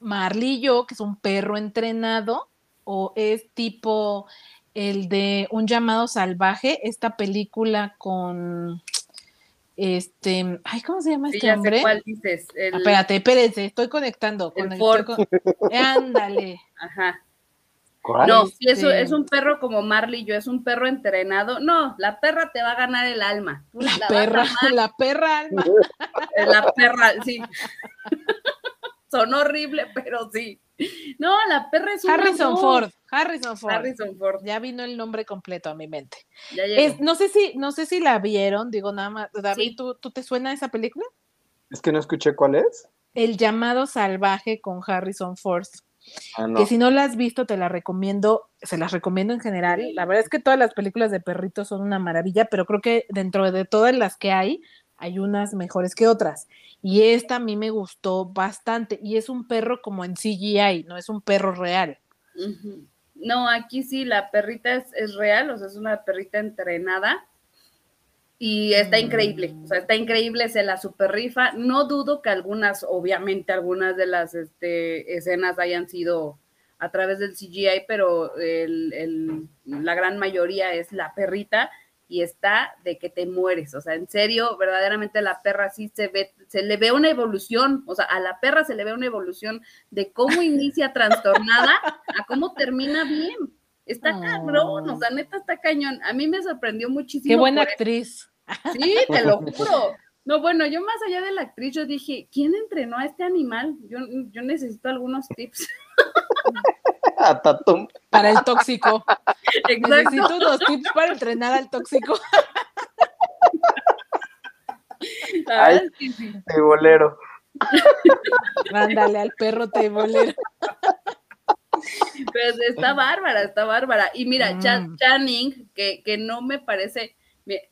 Marlillo, que es un perro entrenado, o es tipo el de Un llamado salvaje, esta película con este, ay, ¿cómo se llama Sí, este ya sé hombre? cuál dices. el- Espérate, espérate, estoy conectando. El Ford. con- Ándale. Ajá. ¿Cuál? No, sí, es, un- Este- es un perro como Marley, yo es un perro entrenado. No, la perra te va a ganar el alma. La perra, la perra alma. eh, la perra, sí. Son horrible, pero sí. No, la perra es un Harrison. Ford, Harrison Ford. Harrison Ford. Ya vino el nombre completo a mi mente. Ya llegó. Es, no sé si, no sé si la vieron, digo nada más, David, Sí. ¿tú, ¿tú te suena esa película? Es que no escuché cuál es. El llamado salvaje con Harrison Ford. Ah, no. Que si no la has visto, te la recomiendo, se las recomiendo en general. La verdad es que todas las películas de perritos son una maravilla, pero creo que dentro de todas las que hay, hay unas mejores que otras. Y esta a mí me gustó bastante. Y es un perro como en CGI, no es un perro real. No, aquí sí, la perrita es, es real, o sea, es una perrita entrenada y está increíble, o sea, está increíble, se la super rifa. No dudo que algunas, obviamente, algunas de las este, escenas hayan sido a través del CGI, pero el- el- la gran mayoría es la perrita y está de que te mueres, o sea, en serio, verdaderamente la perra sí se ve, se le ve una evolución, o sea, a la perra se le ve una evolución de cómo inicia trastornada a cómo termina bien. Está Oh. cabrón, o sea, neta está cañón. A mí me sorprendió muchísimo. Qué buena actriz. Sí, te lo juro. No, bueno, yo más allá de la actriz, yo dije, ¿quién entrenó a este animal? Yo, yo necesito algunos tips. Ah, Tatum. Para el tóxico. Exacto. Necesito unos tips para entrenar al tóxico. La verdad es que sí. de bolero. Ándale al perro teibolero. Pues está bárbara, está bárbara. Y mira, Mm. Channing, que, que no me parece,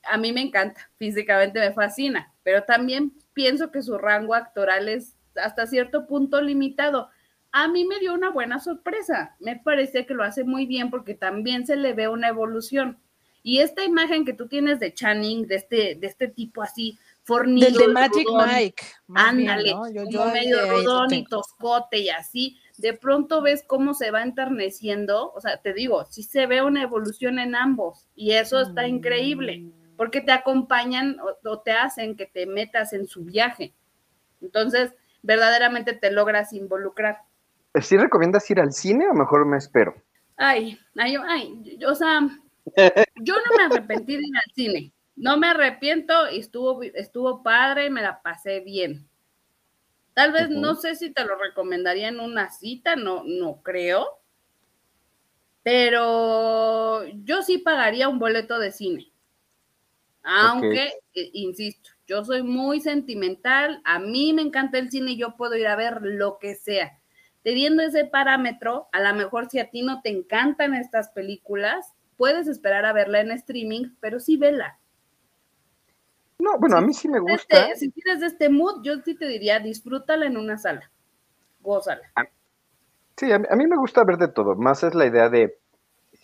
a mí me encanta, físicamente me fascina, pero también pienso que su rango actoral es hasta cierto punto limitado. A mí me dio una buena sorpresa, me parece que lo hace muy bien porque también se le ve una evolución. Y esta imagen que tú tienes de Channing, de este, de este tipo así, fornido, Del de Magic Mike. Ándale, ¿no? Yo- como yo medio rodón y toscote y así, de pronto ves cómo se va enterneciendo, o sea, te digo, sí se ve una evolución en ambos y eso está Mm. increíble, porque te acompañan o, o te hacen que te metas en su viaje. Entonces, verdaderamente te logras involucrar. ¿Sí recomiendas ir al cine o mejor me espero? Ay, ay, ay, yo- o sea, yo no me arrepentí de ir al cine. No me arrepiento y estuvo, estuvo padre, me la pasé bien. Tal vez no sé si te lo recomendaría en una cita, no, no creo. Pero yo sí pagaría un boleto de cine. Aunque, eh, insisto, yo soy muy sentimental, a mí me encanta el cine y yo puedo ir a ver lo que sea. Teniendo ese parámetro, a lo mejor si a ti no te encantan estas películas, puedes esperar a verla en streaming, pero sí vela. No, bueno, a mí sí me gusta. Este, si tienes este mood, yo sí te diría, disfrútala en una sala. Gózala. Sí, a mí, a mí me gusta ver de todo. Más es la idea de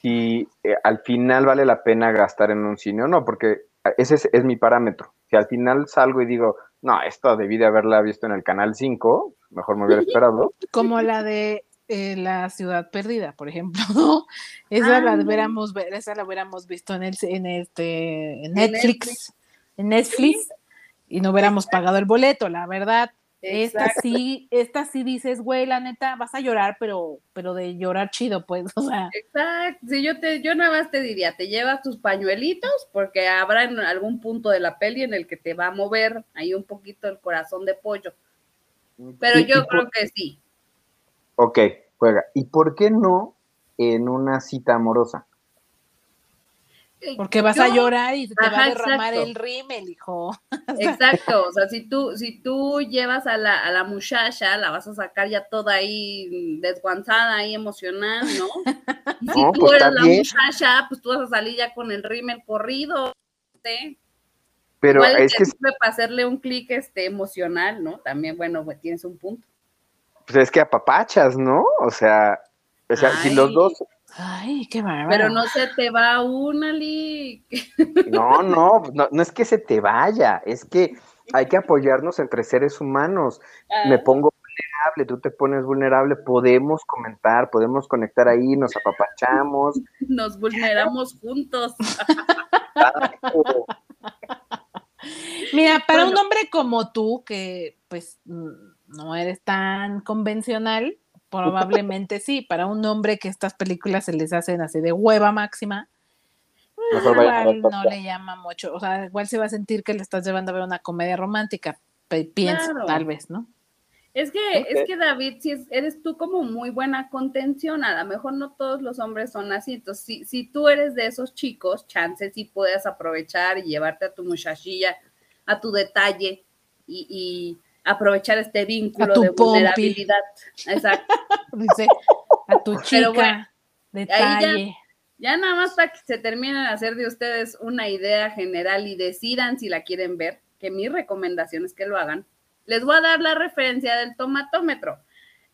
si eh, al final vale la pena gastar en un cine o no, porque ese es, es mi parámetro. Si al final salgo y digo, no, esto debí de haberla visto en el canal 5, mejor me hubiera esperado. Como la de eh, La Ciudad Perdida, por ejemplo. ¿no? Esa la Ah. hubiéramos, ver- esa la hubiéramos visto en el en este en En Netflix, en Netflix, y no hubiéramos pagado el boleto, la verdad. Esta sí, esta sí dices, güey, la neta, vas a llorar, pero, pero de llorar chido, pues, o sea, Exacto. Sí, yo te, yo nada más te diría, te llevas tus pañuelitos, porque habrá en algún punto de la peli en el que te va a mover ahí un poquito el corazón de pollo. Pero Y- y yo por- creo que sí. Ok, juega. ¿Y por qué no en una cita amorosa? Porque vas Yo- a llorar y se te va a derramar exacto. el rímel, hijo. Exacto, o sea, si tú, si tú llevas a la, a la muchacha, la vas a sacar ya toda ahí desguanzada, ahí emocional, ¿no? Y si No, tú pues eres la bien. muchacha, pues tú vas a salir ya con el rímel corrido, ¿sí? Pero Igual es que, sirve para hacerle un clic este, emocional, ¿no? También, bueno, pues tienes un punto. pues es que apapachas, ¿no? O sea, o sea, si los dos, Ay, qué bárbaro. Pero no se te va una, Lee. no, no, no, no es que se te vaya, es que hay que apoyarnos entre seres humanos. Ah. Me pongo vulnerable, tú te pones vulnerable, podemos comentar, podemos conectar ahí, nos apapachamos. Nos vulneramos juntos. Mira, para un hombre como tú, que pues no eres tan convencional, probablemente sí. Para un hombre que estas películas se les hacen así de hueva máxima, igual no le llama mucho. O sea, igual se va a sentir que le estás llevando a ver una comedia romántica. Pienso, tal vez, ¿no? Es que, es que David, si eres tú como muy buena contención, a lo mejor no todos los hombres son así. Entonces, si, si tú eres de esos chicos, chances si puedes aprovechar y llevarte a tu muchachilla, a tu detalle y, aprovechar este vínculo de vulnerabilidad. Exacto. Dice, a tu chica, detalle. Ya, ya nada más para que se terminen de hacer de ustedes una idea general y decidan si la quieren ver, que mi recomendación es que lo hagan les voy a dar la referencia del tomatómetro.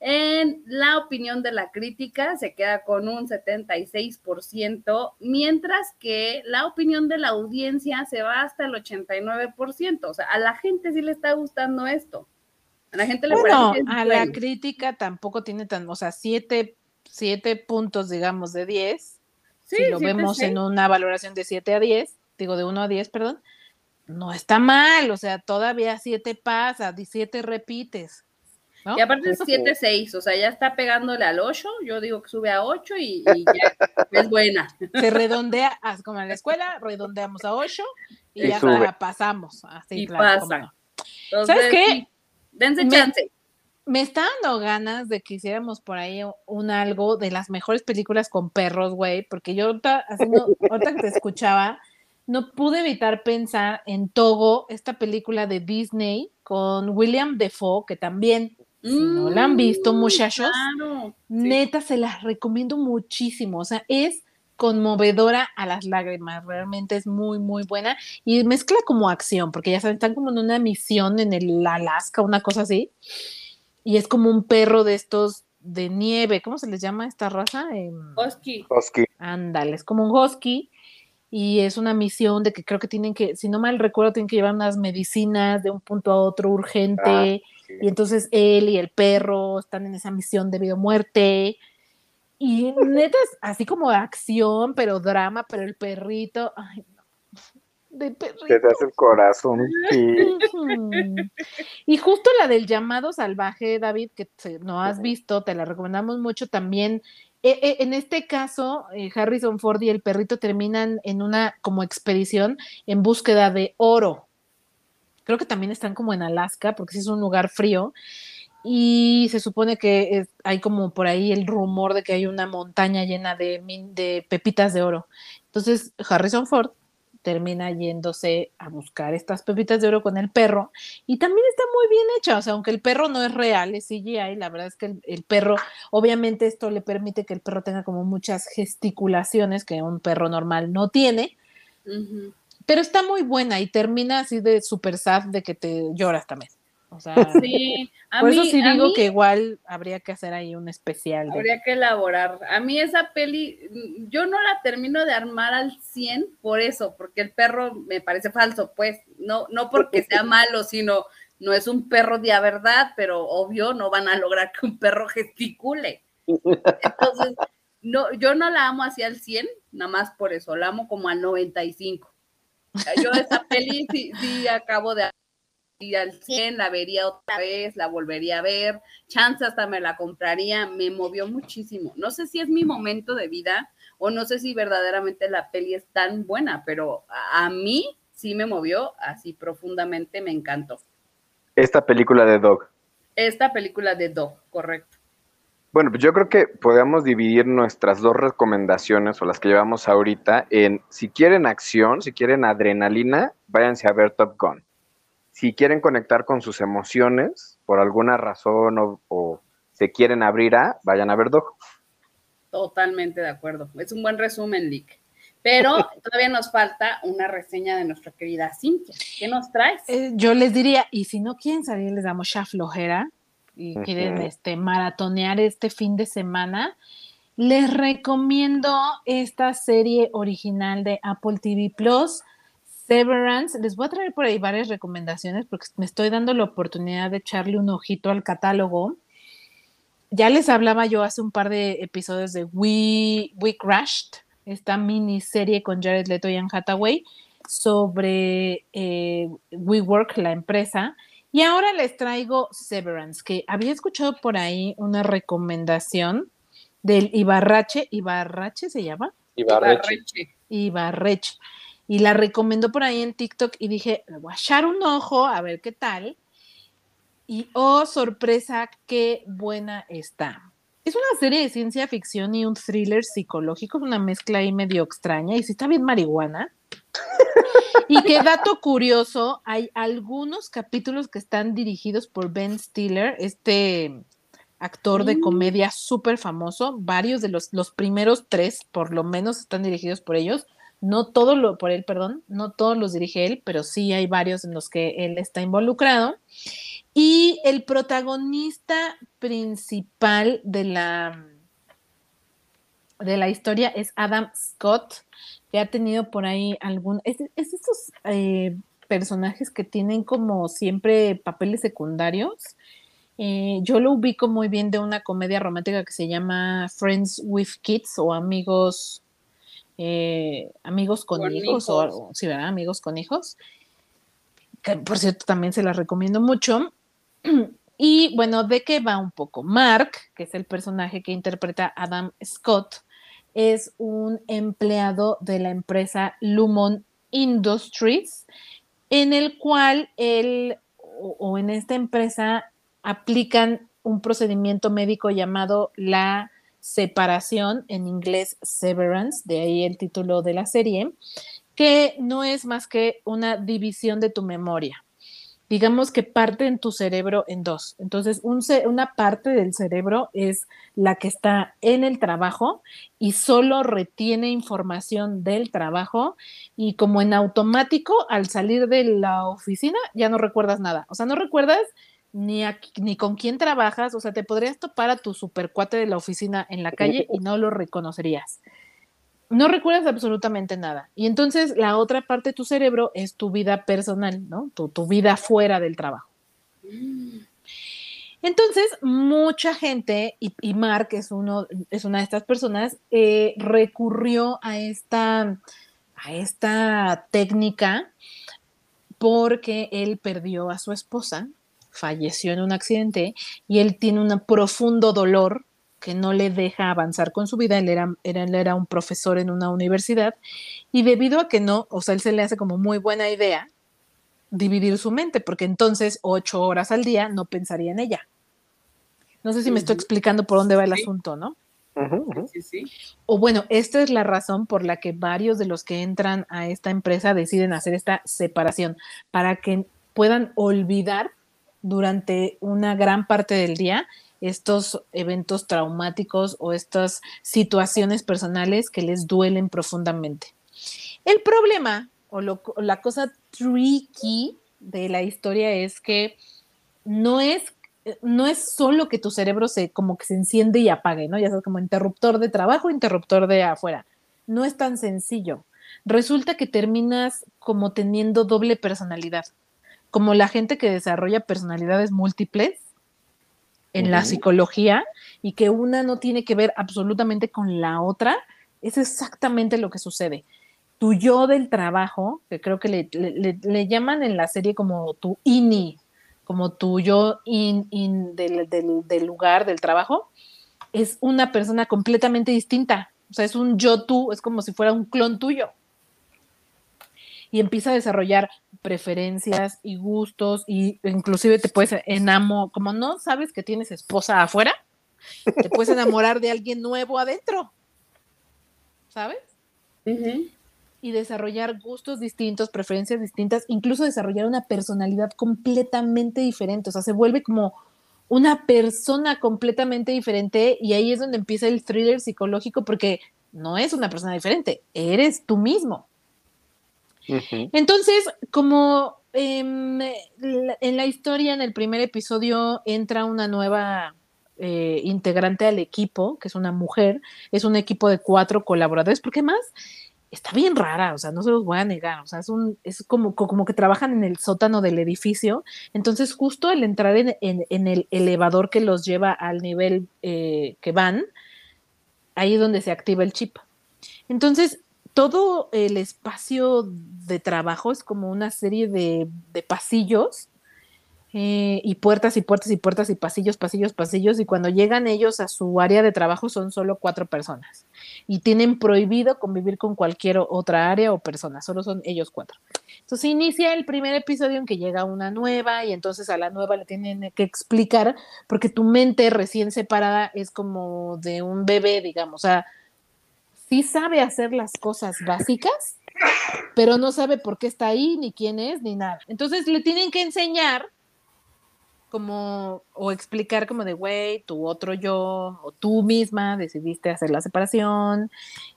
En la opinión de la crítica se queda con un 76%, mientras que la opinión de la audiencia se va hasta el 89%. O sea, a la gente sí le está gustando esto. A la gente le bueno, a la crítica tampoco tiene tan, o sea, siete, puntos, digamos, de 10. si lo vemos en una valoración de 7 a 10, digo de 1 a 10, perdón, no está mal, o sea, todavía siete pasa, siete repites. Y aparte es 7-6, o sea, ya está pegándole al 8, yo digo que sube a 8 y, ya es buena. Se redondea, como en la escuela, redondeamos a 8 y, ya pasamos. Así, y pasa. ¿Sabes qué? dense chance. Me está dando ganas de que hiciéramos por ahí un algo de las mejores películas con perros, güey, porque yo ahorita, haciendo, ahorita que te escuchaba, no pude evitar pensar en Togo, esta película de Disney con William Defoe, que también, si no la han visto, mm, muchachos, neta se las recomiendo muchísimo. O sea, es conmovedora a las lágrimas, realmente es muy, muy buena y mezcla como acción, porque ya saben, están como en una misión en el Alaska, una cosa así, y es como un perro de estos de nieve, ¿cómo se les llama esta raza? Em, husky. Husky. Ándale, es como un husky y es una misión de que creo que tienen que, si no mal recuerdo, tienen que llevar unas medicinas de un punto a otro urgente. Ah, y entonces él y el perro están en esa misión de vida o muerte. Y neta es así como acción, pero drama, pero el perrito, ay, no. De perrito. Te hace el corazón. y justo la del llamado salvaje, David, que no has visto, te la recomendamos mucho también e, e, en este caso, eh, Harrison Ford y el perrito terminan en una como expedición en búsqueda de oro. Creo que también están como en Alaska, porque sí es un lugar frío. Y se supone que hay como por ahí el rumor de que hay una montaña llena de, de pepitas de oro. Entonces, Harrison Ford termina yéndose a buscar estas pepitas de oro con el perro y también está muy bien hecha, o sea, aunque el perro no es real, es CGI, la verdad es que el, perro, obviamente esto le permite que el perro tenga como muchas gesticulaciones que un perro normal no tiene, pero está muy buena y termina así de super sad de que te lloras también. O sea, sí, por eso sí digo que igual habría que hacer ahí un especial. Habría que elaborar. A mí esa peli, yo no la termino de armar al 100 por eso, porque el perro me parece falso, pues, no, no porque sea malo, sino no es un perro de verdad, pero obvio no van a lograr que un perro gesticule. Entonces, no, yo no la amo así al 100, nada más por eso, la amo como al 95. Yo esa peli sí, sí acabo de y al 100 la vería otra vez, la volvería a ver, chance hasta me la compraría, me movió muchísimo. No sé si es mi momento de vida o no sé si verdaderamente la peli es tan buena, pero a, mí sí me movió así profundamente, me encantó. Esta película de Dog. Esta película de Dog, correcto. Bueno, pues yo creo que podemos dividir nuestras dos recomendaciones o las que llevamos ahorita en si quieren acción, si quieren adrenalina, váyanse a ver Top Gun si quieren conectar con sus emociones por alguna razón o, se quieren abrir a, vayan a ver Dog. Totalmente de acuerdo. Es un buen resumen, Lick. Pero todavía nos falta una reseña de nuestra querida Cintia. ¿Qué nos traes? Eh, yo les diría, y si no quieren salir, les damos ya flojera y quieren este, maratonear este fin de semana, les recomiendo esta serie original de Apple TV Plus Severance, les voy a traer por ahí varias recomendaciones porque me estoy dando la oportunidad de echarle un ojito al catálogo. ya les hablaba yo hace un par de episodios de We, We Crashed, esta miniserie con Jared Leto y Anne Hathaway sobre eh, WeWork, la empresa. Y ahora les traigo Severance, que había escuchado por ahí una recomendación del Ibarrache, Ibarrache se llama. Ibarreche. Ibarreche. Y la recomendó por ahí en TikTok y dije, le voy a echar un ojo a ver qué tal. Y oh, sorpresa, qué buena está. Es una serie de ciencia ficción y un thriller psicológico, es una mezcla ahí medio extraña y si está bien marihuana. Y qué dato curioso, hay algunos capítulos que están dirigidos por Ben Stiller, este actor de Mm. comedia súper famoso. Varios de los, los primeros tres, por lo menos, están dirigidos por ellos. No todo lo, por él, perdón, no todos los dirige él, pero sí hay varios en los que él está involucrado. Y el protagonista principal de la, de la historia es Adam Scott, que ha tenido por ahí algún. Es, es estos eh, personajes que tienen como siempre papeles secundarios. Eh, yo lo ubico muy bien de una comedia romántica que se llama Friends with Kids o Amigos. eh, amigos con, Con hijos, o hijos. sí, ¿verdad? Amigos con hijos. Que por cierto también se las recomiendo mucho. Y bueno, ¿de qué va un poco? Mark, que es el personaje que interpreta Adam Scott, es un empleado de la empresa Lumon Industries, en el cual él o, en esta empresa aplican un procedimiento médico llamado la separación, en inglés severance, de ahí el título de la serie, que no es más que una división de tu memoria digamos que parte en tu cerebro en dos. Entonces, un ce- una parte del cerebro es la que está en el trabajo y solo retiene información del trabajo y como en automático, al salir de la oficina, ya no recuerdas nada. O sea, no recuerdas ni, a- ni con quién trabajas, o sea, te podrías topar a tu supercuate de la oficina en la calle y no lo reconocerías no recuerdas absolutamente nada. Y entonces la otra parte de tu cerebro es tu vida personal, ¿no? Tu, tu vida fuera del trabajo. Entonces, mucha gente, y, y Mark es, uno, es una de estas personas, eh, recurrió a esta, a esta técnica porque él perdió a su esposa, falleció en un accidente y él tiene un profundo dolor que no le deja avanzar con su vida. Él era, era, él era un profesor en una universidad y debido a que no, o sea, él se le hace como muy buena idea dividir su mente, porque entonces ocho horas al día no pensaría en ella. No sé si me estoy explicando por dónde va el asunto, ¿no? Sí, sí. O bueno, esta es la razón por la que varios de los que entran a esta empresa deciden hacer esta separación, para que puedan olvidar durante una gran parte del día estos eventos traumáticos o estas situaciones personales que les duelen profundamente. El problema o, lo- la cosa tricky de la historia es que no es no es solo que tu cerebro se como que se enciende y apague, ¿no? Ya sabes, como interruptor de trabajo, interruptor de afuera. No es tan sencillo. Resulta que terminas como teniendo doble personalidad, como la gente que desarrolla personalidades múltiples en la psicología y que una no tiene que ver absolutamente con la otra, es exactamente lo que sucede. Tu yo del trabajo, que creo que le, le- le- le llaman en la serie como tu INI, como tu yo in, in del, del- del lugar, del trabajo, es una persona completamente distinta. O sea, es un yo tú, es como si fuera un clon tuyo. Y empieza a desarrollar preferencias y gustos, y inclusive te puedes enamorar, como no sabes que tienes esposa afuera, te puedes enamorar de alguien nuevo adentro. ¿Sabes? Y desarrollar gustos distintos, preferencias distintas, incluso desarrollar una personalidad completamente diferente. O sea, se vuelve como una persona completamente diferente y ahí es donde empieza el thriller psicológico porque no es una persona diferente, eres tú mismo. Entonces, como em, en la historia, en el primer episodio, entra una nueva eh, integrante al equipo, que es una mujer, es un equipo de cuatro colaboradores, porque más está bien rara, o sea, no se los voy a negar, o sea, es, un, es como, como que trabajan en el sótano del edificio, entonces justo al entrar en, el elevador que los lleva al nivel eh, que van, ahí es donde se activa el chip. Entonces, todo el espacio de trabajo es como una serie de, pasillos eh, y puertas y puertas y puertas y pasillos, pasillos, pasillos, y cuando llegan ellos a su área de trabajo son solo cuatro personas y tienen prohibido convivir con cualquier otra área o persona, solo son ellos cuatro. Entonces inicia el primer episodio en que llega una nueva y entonces a la nueva le tienen que explicar porque tu mente recién separada es como de un bebé, digamos, sí sabe hacer las cosas básicas, pero no sabe por qué está ahí, ni quién es, ni nada. Entonces le tienen que enseñar como, o explicar como de, güey, tu otro yo, o tú misma decidiste hacer la separación,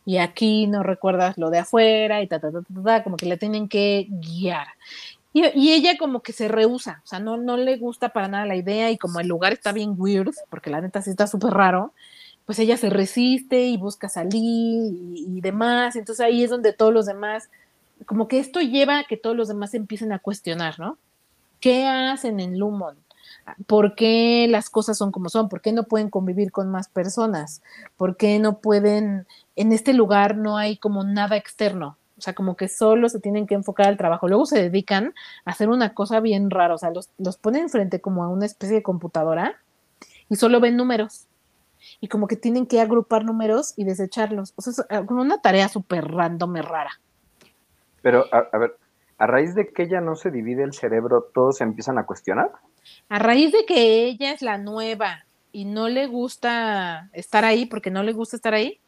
y aquí no recuerdas lo de afuera, y ta, ta, ta, ta, ta como que le tienen que guiar. Y, ella como que se rehúsa, o sea, no, no le gusta para nada la idea, y como el lugar está bien weird, porque la neta sí está súper raro, pues ella se resiste y busca salir y, demás, entonces ahí es donde todos los demás, como que esto lleva a que todos los demás empiecen a cuestionar, ¿no? ¿Qué hacen en Lumon? ¿Por qué las cosas son como son? ¿Por qué no pueden convivir con más personas? ¿Por qué no pueden, en este lugar no hay como nada externo? O sea, como que solo se tienen que enfocar al trabajo. Luego se dedican a hacer una cosa bien rara. O sea, los, los ponen frente como a una especie de computadora y solo ven números. Y como que tienen que agrupar números y desecharlos. O sea, es como una tarea súper random y rara. Pero, a, a ver, a raíz de que ella no se divide el cerebro, ¿todos se empiezan a cuestionar? a raíz de que ella es la nueva y no le gusta estar ahí porque no le gusta estar ahí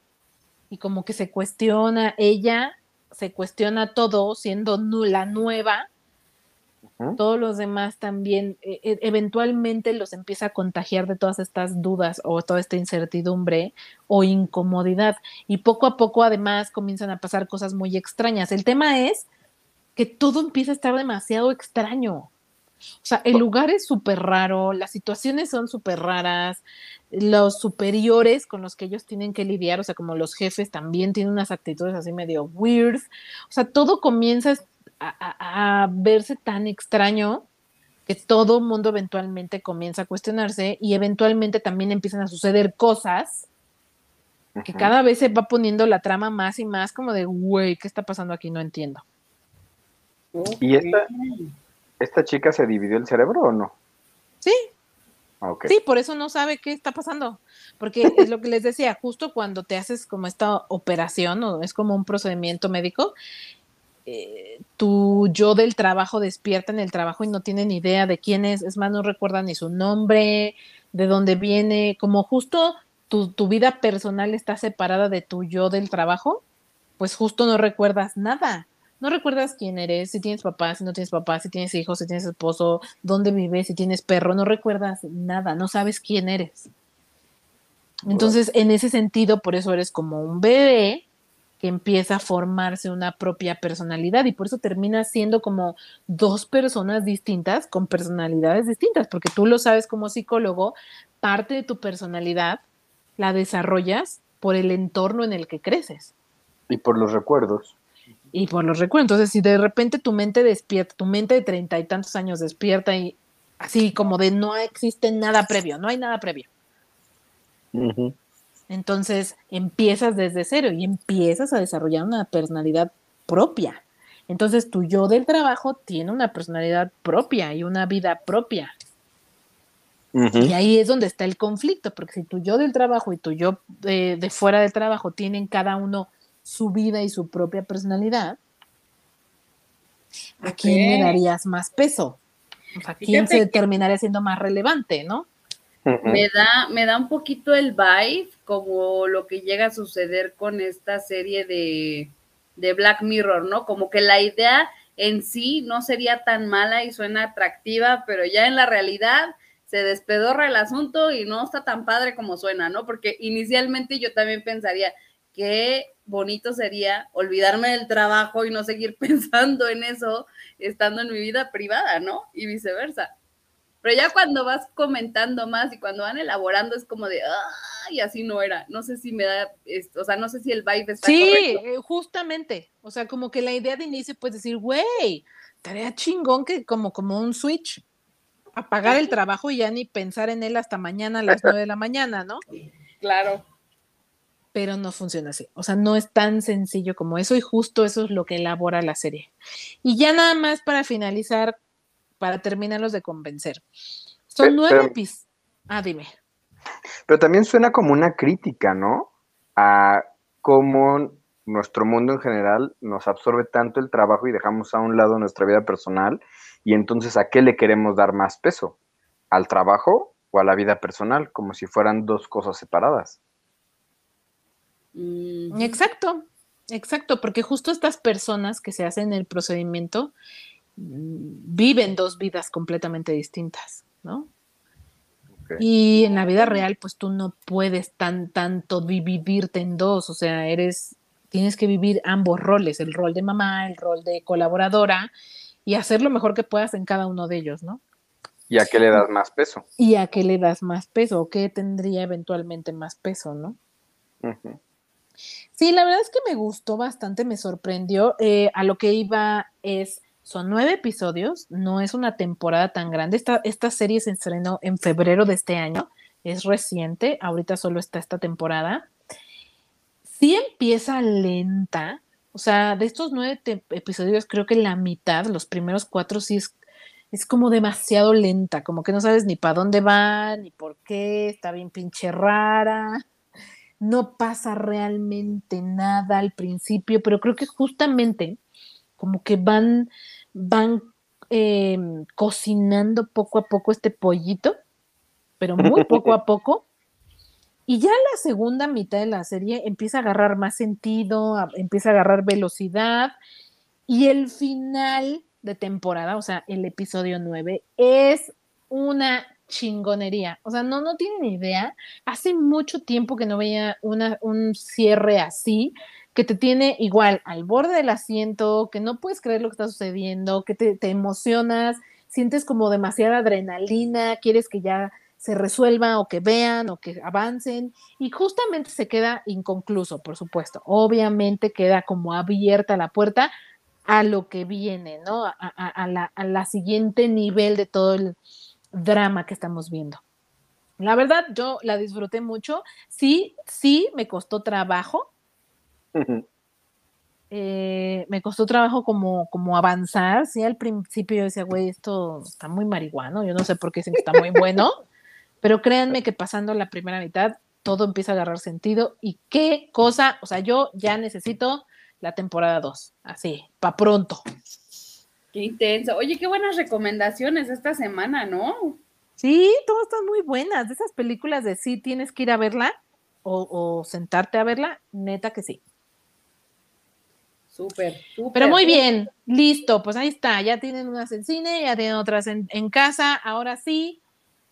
y como que se cuestiona, ella se cuestiona todo siendo la nueva, todos los demás también e, e, eventualmente los empieza a contagiar de todas estas dudas o toda esta incertidumbre o incomodidad y poco a poco además comienzan a pasar cosas muy extrañas. El tema es que todo empieza a estar demasiado extraño. O sea, el lugar es súper raro, las situaciones son súper raras, los superiores con los que ellos tienen que lidiar, o sea, como los jefes también tienen unas actitudes así medio weird. O sea, todo comienza a, verse tan extraño que todo mundo eventualmente comienza a cuestionarse y eventualmente también empiezan a suceder cosas que cada vez se va poniendo la trama más y más como de, güey, ¿qué está pasando aquí? No entiendo. Y esta, ¿Esta chica se dividió el cerebro o no? Sí. Ah, sí, por eso no sabe qué está pasando. Porque es lo que les decía, justo cuando te haces como esta operación o es como un procedimiento médico, eh, tu yo del trabajo despierta en el trabajo y no tiene ni idea de quién es, es más, no recuerda ni su nombre, de dónde viene, como justo tu, tu vida personal está separada de tu yo del trabajo, pues justo no recuerdas nada no recuerdas quién eres, si tienes papá, si no tienes papá, si tienes hijos, si tienes esposo, dónde vives, si tienes perro, no recuerdas nada, no sabes quién eres. Entonces, en ese sentido, por eso eres como un bebé que empieza a formarse una propia personalidad y por eso termina siendo como dos personas distintas con personalidades distintas, porque tú lo sabes como psicólogo, parte de tu personalidad la desarrollas por el entorno en el que creces. Y por los recuerdos y por los recuerdos. Entonces, si de repente tu mente despierta, tu mente de treinta y tantos años despierta y así como de no existe nada previo, no hay nada previo. Entonces empiezas desde cero y empiezas a desarrollar una personalidad propia. Entonces tu yo del trabajo tiene una personalidad propia y una vida propia. Y ahí es donde está el conflicto, porque si tu yo del trabajo y tu yo de, de fuera del trabajo tienen cada uno su vida y su propia personalidad, ¿a quién le darías más peso? ¿A quién se terminaría siendo más relevante, no? Me da, me da un poquito el vibe como lo que llega a suceder con esta serie de, de Black Mirror, ¿no? Como que la idea en sí no sería tan mala y suena atractiva, pero ya en la realidad se despedorra el asunto y no está tan padre como suena, ¿no? Porque inicialmente yo también pensaría que bonito sería olvidarme del trabajo y no seguir pensando en eso estando en mi vida privada, ¿no? Y viceversa. Pero ya cuando vas comentando más y cuando van elaborando es como de, ay, así no era. No sé si me da, esto, o sea, no sé si el vibe está Sí, correcto. eh, justamente. O sea, como que la idea de inicio puedes decir, güey, tarea chingón que como, como un switch. Apagar el trabajo y ya ni pensar en él hasta mañana a las nueve de la mañana, ¿no? Claro. Pero no funciona así. O sea, no es tan sencillo como eso y justo eso es lo que elabora la serie. Y ya nada más para finalizar, para terminarlos de convencer. Son nueve episodios. Ah, dime. Pero también suena como una crítica, ¿no? A cómo nuestro mundo en general nos absorbe tanto el trabajo y dejamos a un lado nuestra vida personal. Y entonces, ¿a qué le queremos dar más peso? ¿Al trabajo o a la vida personal? Como si fueran dos cosas separadas. Mm, Exacto, exacto, porque justo estas personas que se hacen el procedimiento viven dos vidas completamente distintas, ¿no? Y en la vida real, pues tú no puedes tan tanto dividirte en dos, o sea, eres, tienes que vivir ambos roles, el rol de mamá, el rol de colaboradora, y hacer lo mejor que puedas en cada uno de ellos, ¿no? ¿Y a qué le das más peso? Y a qué le das más peso, o qué tendría eventualmente más peso, ¿no? Sí, la verdad es que me gustó bastante, me sorprendió. Eh, a lo que iba es, son nueve episodios, no es una temporada tan grande. Esta, esta serie se estrenó en febrero de este año, es reciente, ahorita solo está esta temporada. Sí empieza lenta, o sea, de estos nueve episodios creo que la mitad, los primeros cuatro sí es, es como demasiado lenta, como que no sabes ni para dónde va, ni por qué, está bien pinche rara no pasa realmente nada al principio, pero creo que justamente como que van, van eh, cocinando poco a poco este pollito, pero muy poco a poco. Y ya la segunda mitad de la serie empieza a agarrar más sentido, a- empieza a agarrar velocidad. Y el final de temporada, o sea, el episodio 9, es una chingonería. O sea, no, no tienen idea. Hace mucho tiempo que no veía una, un cierre así, que te tiene igual al borde del asiento, que no puedes creer lo que está sucediendo, que te, te emocionas, sientes como demasiada adrenalina, quieres que ya se resuelva o que vean o que avancen y justamente se queda inconcluso, por supuesto. Obviamente queda como abierta la puerta a lo que viene, ¿no? A, a- a la, a la siguiente nivel de todo el drama que estamos viendo. La verdad, yo la disfruté mucho. Sí, sí, me costó trabajo. Eh, me costó trabajo como, como avanzar. Sí, al principio yo decía, güey, esto está muy marihuano. Yo no sé por qué dicen que está muy bueno. pero créanme que pasando la primera mitad, todo empieza a agarrar sentido. Y qué cosa, o sea, yo ya necesito la temporada 2. Así, pa' pronto. Qué intenso. Oye, qué buenas recomendaciones esta semana, ¿no? Sí, todas están muy buenas. De esas películas de sí tienes que ir a verla o, o sentarte a verla, neta que sí. Súper, súper. Pero muy bien, listo, pues ahí está. Ya tienen unas en cine, ya tienen otras en, en casa. Ahora sí,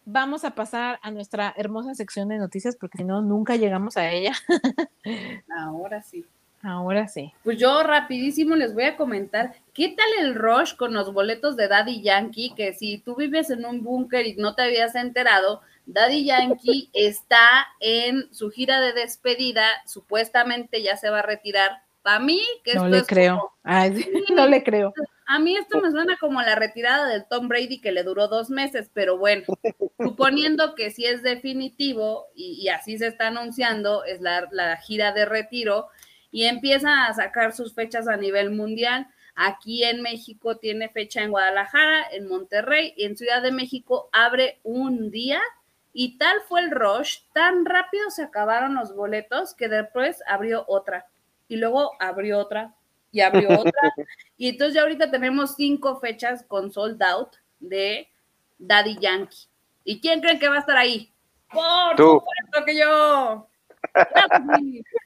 vamos a pasar a nuestra hermosa sección de noticias porque si no, nunca llegamos a ella. Ahora sí. Ahora sí. Pues yo rapidísimo les voy a comentar qué tal el rush con los boletos de Daddy Yankee, que si tú vives en un búnker y no te habías enterado, Daddy Yankee está en su gira de despedida, supuestamente ya se va a retirar. Para mí, que No esto le es creo. como- Ay, sí, no le creo. a mí esto me suena como la retirada del Tom Brady que le duró dos meses, pero bueno, suponiendo que si es definitivo y, y así se está anunciando, es la, la gira de retiro y empieza a sacar sus fechas a nivel mundial. Aquí en México tiene fecha en Guadalajara, en Monterrey y en Ciudad de México abre un día y tal fue el rush, tan rápido se acabaron los boletos que después abrió otra y luego abrió otra y abrió otra y entonces ya ahorita tenemos cinco fechas con sold out de Daddy Yankee. ¿Y quién creen que va a estar ahí? Por Tú. supuesto que yo.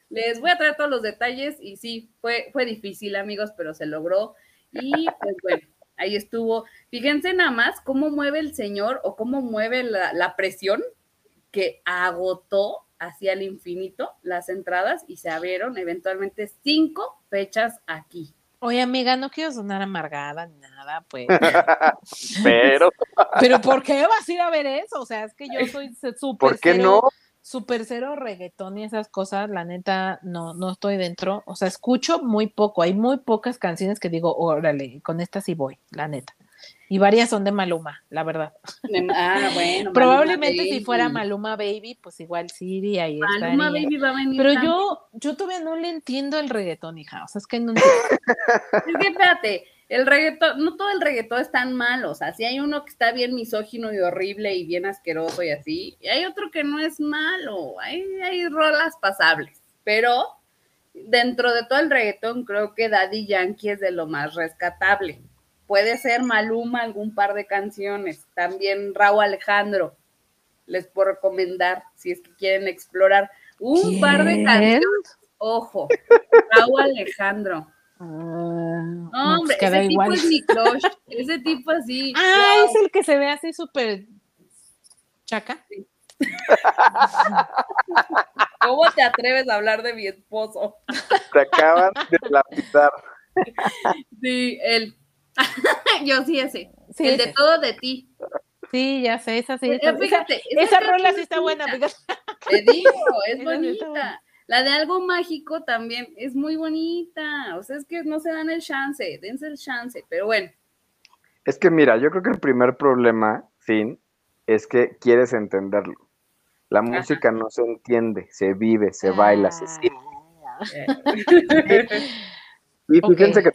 Les voy a traer todos los detalles y sí, fue, fue difícil, amigos, pero se logró. Y pues bueno, ahí estuvo. Fíjense nada más cómo mueve el señor o cómo mueve la, la presión que agotó hacia el infinito las entradas y se abrieron eventualmente cinco fechas aquí. Oye, amiga, no quiero sonar amargada ni nada, pues. Pero, Pero ¿por qué vas a ir a ver eso? O sea, es que yo soy súper ¿por qué cero, no? súper cero reggaetón y esas cosas, la neta, no, no estoy dentro. O sea, escucho muy poco, hay muy pocas canciones que digo, órale, con esta sí voy, la neta. Y varias son de Maluma, la verdad. Ah, bueno. Probablemente Maluma si fuera. Maluma Baby, pues igual sí iría y Maluma estaría. Baby va a venir. Pero también. yo, yo todavía no le entiendo el reggaetón, hija. O sea, es que no. Es que espérate, el reggaetón, no todo el reggaetón es tan malo, o sea, sí hay uno que está bien misógino y horrible y bien asqueroso y así, y hay otro que no es malo, hay, hay rolas pasables, pero dentro de todo el reggaetón creo que Daddy Yankee es de lo más rescatable. Puede ser Maluma algún par de canciones, también Raúl Alejandro, les puedo recomendar si es que quieren explorar un par de canciones, ojo, Raúl Alejandro. Ah, No, hombre, pues ese igual. tipo es mi crush. Ese tipo así. Ah, wow. es el que se ve así súper chaca. ¿Cómo te atreves a hablar de mi esposo? te acaban de lapidar. Sí, él. Yo sí ese. Sí, el de todo de ti. sí, ya sé, esa sí. Esa, fíjate, esa- esa canción rola sí es está buena. fíjate. Te digo, es Esa bonita. La de algo mágico también es muy bonita. O sea, es que no se dan el chance, dense el chance. Pero bueno, Es que mira, yo creo que el primer problema, Fin, es que quieres entenderlo. La música no se entiende, se vive, se baila, se siente. eh, Y fíjense que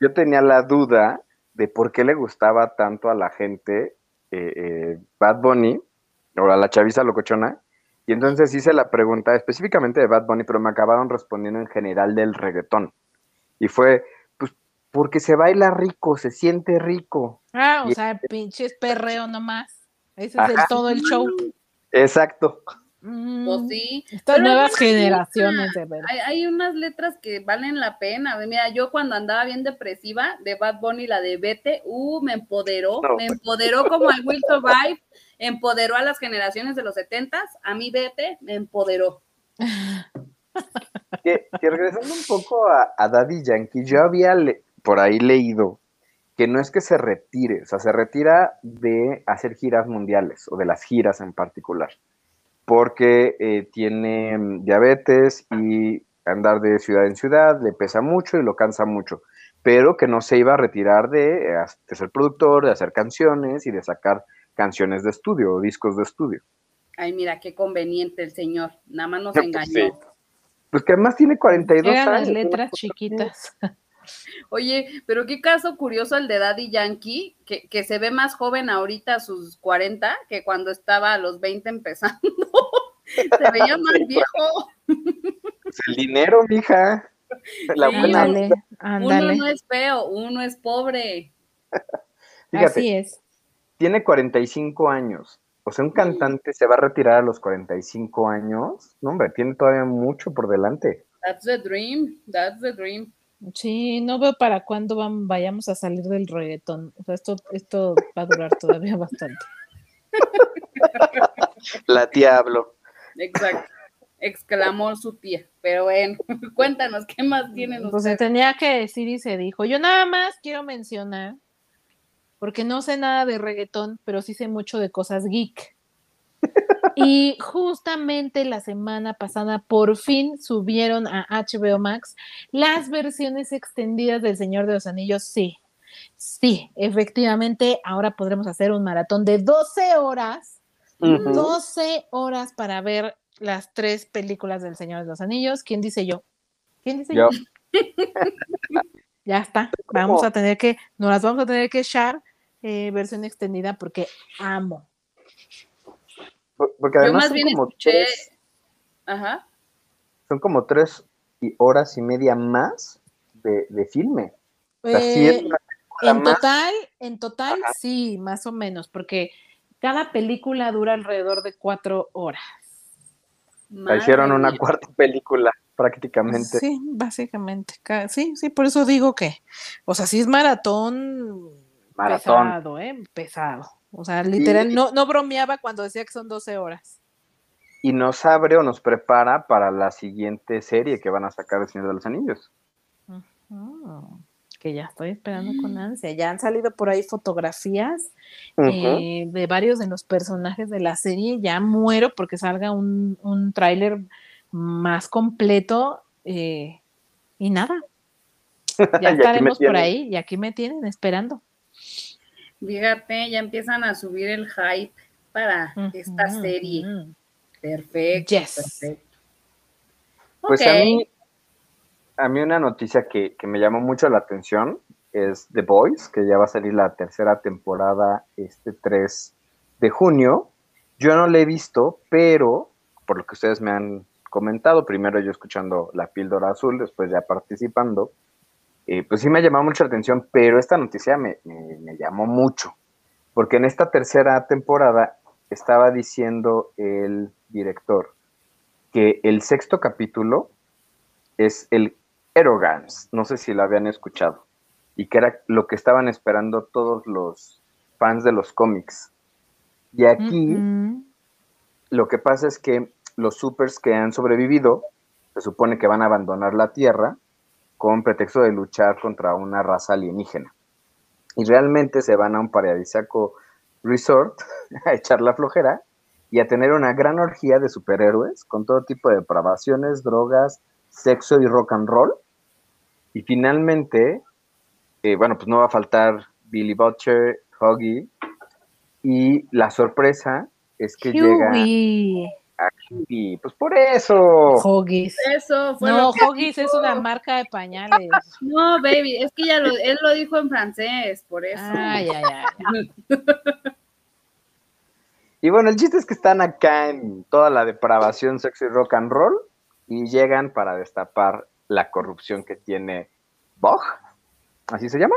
yo tenía la duda de por qué le gustaba tanto a la gente eh, eh, Bad Bunny, o a la chaviza locochona, y entonces hice la pregunta específicamente de Bad Bunny, pero me acabaron respondiendo en general del reggaetón. Y fue, pues, porque se baila rico, se siente rico. Ah, o Y- sea, pinches perreo nomás. Ese es el, todo el show. Exacto. Mm, pues sí. Estas Pero nuevas generaciones, de verdad. Hay, hay unas letras que valen la pena. Mira, yo cuando andaba bien depresiva, de Bad Bunny, la de Vete, uh, me empoderó, No. me empoderó como I Will Survive, empoderó a las generaciones de los setentas, a mí Vete, me empoderó. Que, que regresando un poco a, a Daddy Yankee, yo había le- por ahí leído que no es que se retire, o sea, se retira de hacer giras mundiales o de las giras en particular, porque eh, tiene mm, diabetes y andar de ciudad en ciudad le pesa mucho y lo cansa mucho, pero que no se iba a retirar de, de ser productor, de hacer canciones y de sacar canciones de estudio o discos de estudio. Ay, mira, qué conveniente el señor, nada más nos Pues engañó. sí. Pues que además tiene 42 Eran años. las letras chiquitas. Oye, pero qué caso curioso el de Daddy Yankee, que, que se ve más joven ahorita a sus 40 que cuando estaba a los 20 empezando. Se veía más viejo. Pues el dinero, mija. La Sí, buena. Uno no es feo, uno es pobre. Fíjate, Así es. tiene 45 años. O sea, un cantante se va a retirar a los 45 años. No, hombre, tiene todavía mucho por delante. That's the dream, that's the dream. Sí, no veo para cuándo vayamos a salir del reggaetón. O sea, esto, esto va a durar todavía bastante. La tía habló. Exacto. Exclamó su tía. Pero bueno, cuéntanos, ¿qué más tienen Pues se ustedes? tenía que decir y se dijo. Yo nada más quiero mencionar, porque no sé nada de reggaetón, pero sí sé mucho de cosas geek. Y justamente la semana pasada por fin subieron a HBO Max las versiones extendidas del Señor de los Anillos. Sí, sí, efectivamente, ahora podremos hacer un maratón de 12 horas, Ujú. 12 horas para ver las tres películas del Señor de los Anillos. ¿Quién dice yo? ¿Quién dice yo? Yo, Ya está. Vamos a tener que, nos las vamos a tener que echar eh, versión extendida porque amo. por- porque Yo además más son bien como, escuché. tres, Ajá. son como tres y horas y media más de, de filme. O sea, sí es Eh, película en más. total, en total, sí, más o menos, porque cada película dura alrededor de cuatro horas. La hicieron una cuarta película, prácticamente. Sí, básicamente. ca- Sí, sí, por eso digo que, o sea, sí es maratón, Maratón. pesado, ¿eh? Pesado. O sea, literal, no, no bromeaba cuando decía que son 12 horas. Y nos abre o nos prepara para la siguiente serie que van a sacar de Señor de los Anillos. Mm. Que ya estoy esperando con ansia. Ya han salido por ahí fotografías eh, de varios de los personajes de la serie. Ya muero porque salga un, un tráiler más completo eh, y nada. Ya estaremos por ahí y aquí me tienen esperando. Fíjate, ya empiezan a subir el hype para esta serie. Perfecto, perfecto. Pues a mí, a mí una noticia que, me llamó mucho la atención es The Boys, que ya va a salir la tercera temporada este 3 de junio. Yo no la he visto, pero por lo que ustedes me han comentado, primero yo escuchando la píldora azul, después ya participando, eh, pues sí me ha llamado mucho la atención, pero esta noticia me, me llamó mucho, porque en esta tercera temporada estaba diciendo el director que el sexto capítulo es el Erogans, no sé si lo habían escuchado, y que era lo que estaban esperando todos los fans de los cómics. Y aquí lo que pasa es que los supers que han sobrevivido se supone que van a abandonar la Tierra con pretexto de luchar contra una raza alienígena. Y realmente se van a un paradisíaco resort a echar la flojera y a tener una gran orgía de superhéroes con todo tipo de depravaciones, drogas, sexo y rock and roll. Y finalmente, eh, bueno, pues no va a faltar Billy Butcher, Huggy. Y la sorpresa es que llega a Huggy. Pues por eso. Huggies. Eso fue no, Huggies es una marca de pañales. No, baby, es que ya lo, él lo dijo en francés, por eso. Ay, ay, ay. Y bueno, el chiste es que están acá en toda la depravación, sexo y rock and roll y llegan para destapar la corrupción que tiene Bog, ¿así se llama?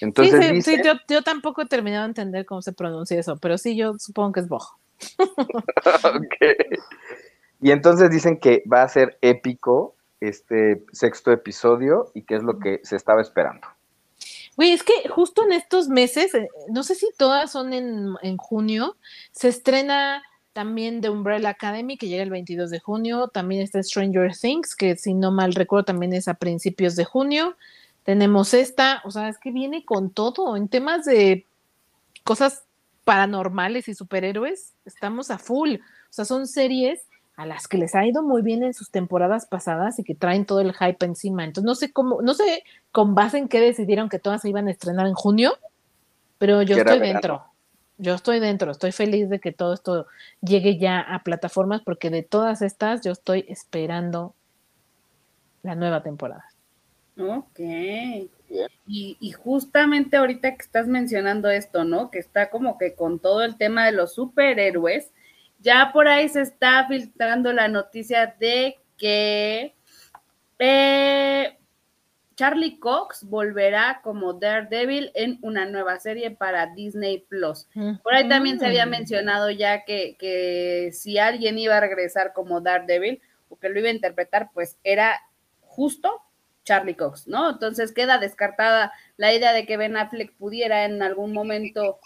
Entonces sí, yo, tampoco he terminado de entender cómo se pronuncia eso, pero sí, yo supongo que es Bog. Y entonces dicen que va a ser épico este sexto episodio y que es lo que se estaba esperando. Güey, es que justo en estos meses, eh, no sé si todas son en, junio, se estrena también The Umbrella Academy, que llega el 22 de junio, también está Stranger Things, que si no mal recuerdo también es a principios de junio, tenemos esta, o sea, es que viene con todo, en temas de cosas paranormales y superhéroes, estamos a full, o sea, son series a las que les ha ido muy bien en sus temporadas pasadas y que traen todo el hype encima. Entonces, no sé cómo, no sé con base en qué decidieron que todas se iban a estrenar en junio, pero yo estoy dentro. Yo estoy dentro, estoy feliz de que todo esto llegue ya a plataformas porque de todas estas yo estoy esperando la nueva temporada. Ok. Y, y, justamente ahorita que estás mencionando esto, ¿no? Que está como que con todo el tema de los superhéroes, ya por ahí se está filtrando la noticia de que eh, Charlie Cox volverá como Daredevil en una nueva serie para Disney Plus. Por ahí también se había mencionado ya que, que, si alguien iba a regresar como Daredevil o que lo iba a interpretar, pues era justo Charlie Cox, ¿no? Entonces queda descartada la idea de que Ben Affleck pudiera en algún momento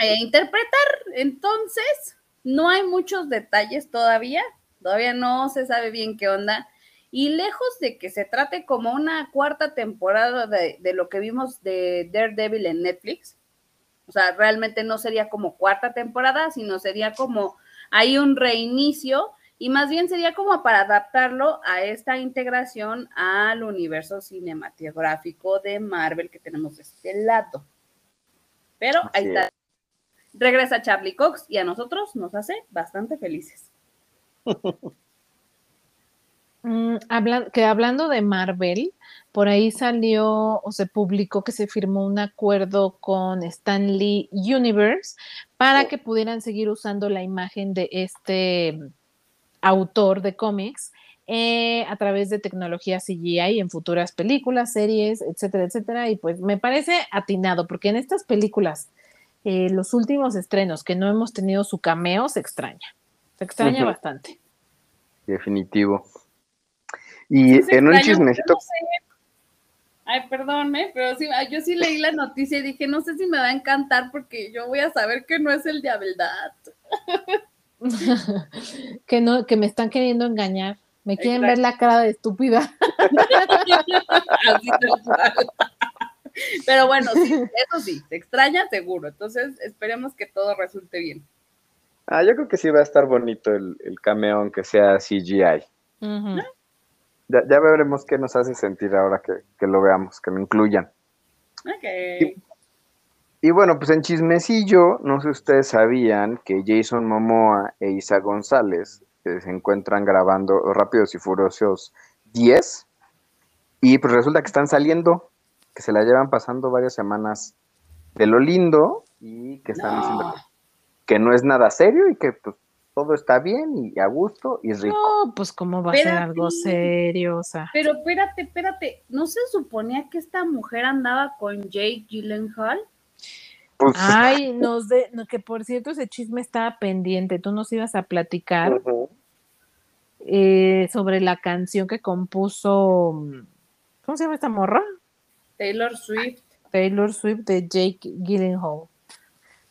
eh, interpretar. Entonces, no hay muchos detalles todavía, todavía no se sabe bien qué onda. Y lejos de que se trate como una cuarta temporada de, lo que vimos de Daredevil en Netflix, o sea, realmente no sería como cuarta temporada, sino sería como hay un reinicio y más bien sería como para adaptarlo a esta integración al universo cinematográfico de Marvel que tenemos de este lado. Pero ahí está regresa Charlie Cox y a nosotros nos hace bastante felices. Mm, que hablando de Marvel, por ahí salió o se publicó que se firmó un acuerdo con Stanley Universe para que pudieran seguir usando la imagen de este autor de cómics eh, a través de tecnología CGI en futuras películas, series, etcétera, etcétera. Y pues me parece atinado, porque en estas películas eh, los últimos estrenos que no hemos tenido su cameo se extraña. Se extraña bastante. Definitivo. Y en un chismecito. Ay, perdónme, pero sí, yo sí leí la noticia y dije, no sé si me va a encantar porque yo voy a saber que no es el de verdad. que no, que me están queriendo engañar. Me quieren ver la cara de estúpida. Pero bueno, sí, eso sí, se extraña seguro. Entonces, esperemos que todo resulte bien. Ah, yo creo que sí va a estar bonito el, el cameo, aunque sea CGI. Ujú. Ya, ya veremos qué nos hace sentir ahora que, que lo veamos, que lo incluyan. Ok. Y bueno, pues en chismecillo, no sé si ustedes sabían que Jason Momoa e Isa González eh, se encuentran grabando Rápidos y Furiosos 10 y pues resulta que están saliendo, que se la llevan pasando varias semanas de lo lindo y que están No. diciendo que no es nada serio y que pues todo está bien y a gusto y rico. No, pues cómo va a ser algo serio, o sea. Pero espérate, espérate, ¿no se suponía que esta mujer andaba con Jake Gyllenhaal? Pues, Ay, nos de, no, que por cierto ese chisme estaba pendiente, tú nos ibas a platicar eh, sobre la canción que compuso, ¿cómo se llama esta morra? Taylor Swift. Taylor Swift de Jake Gyllenhaal.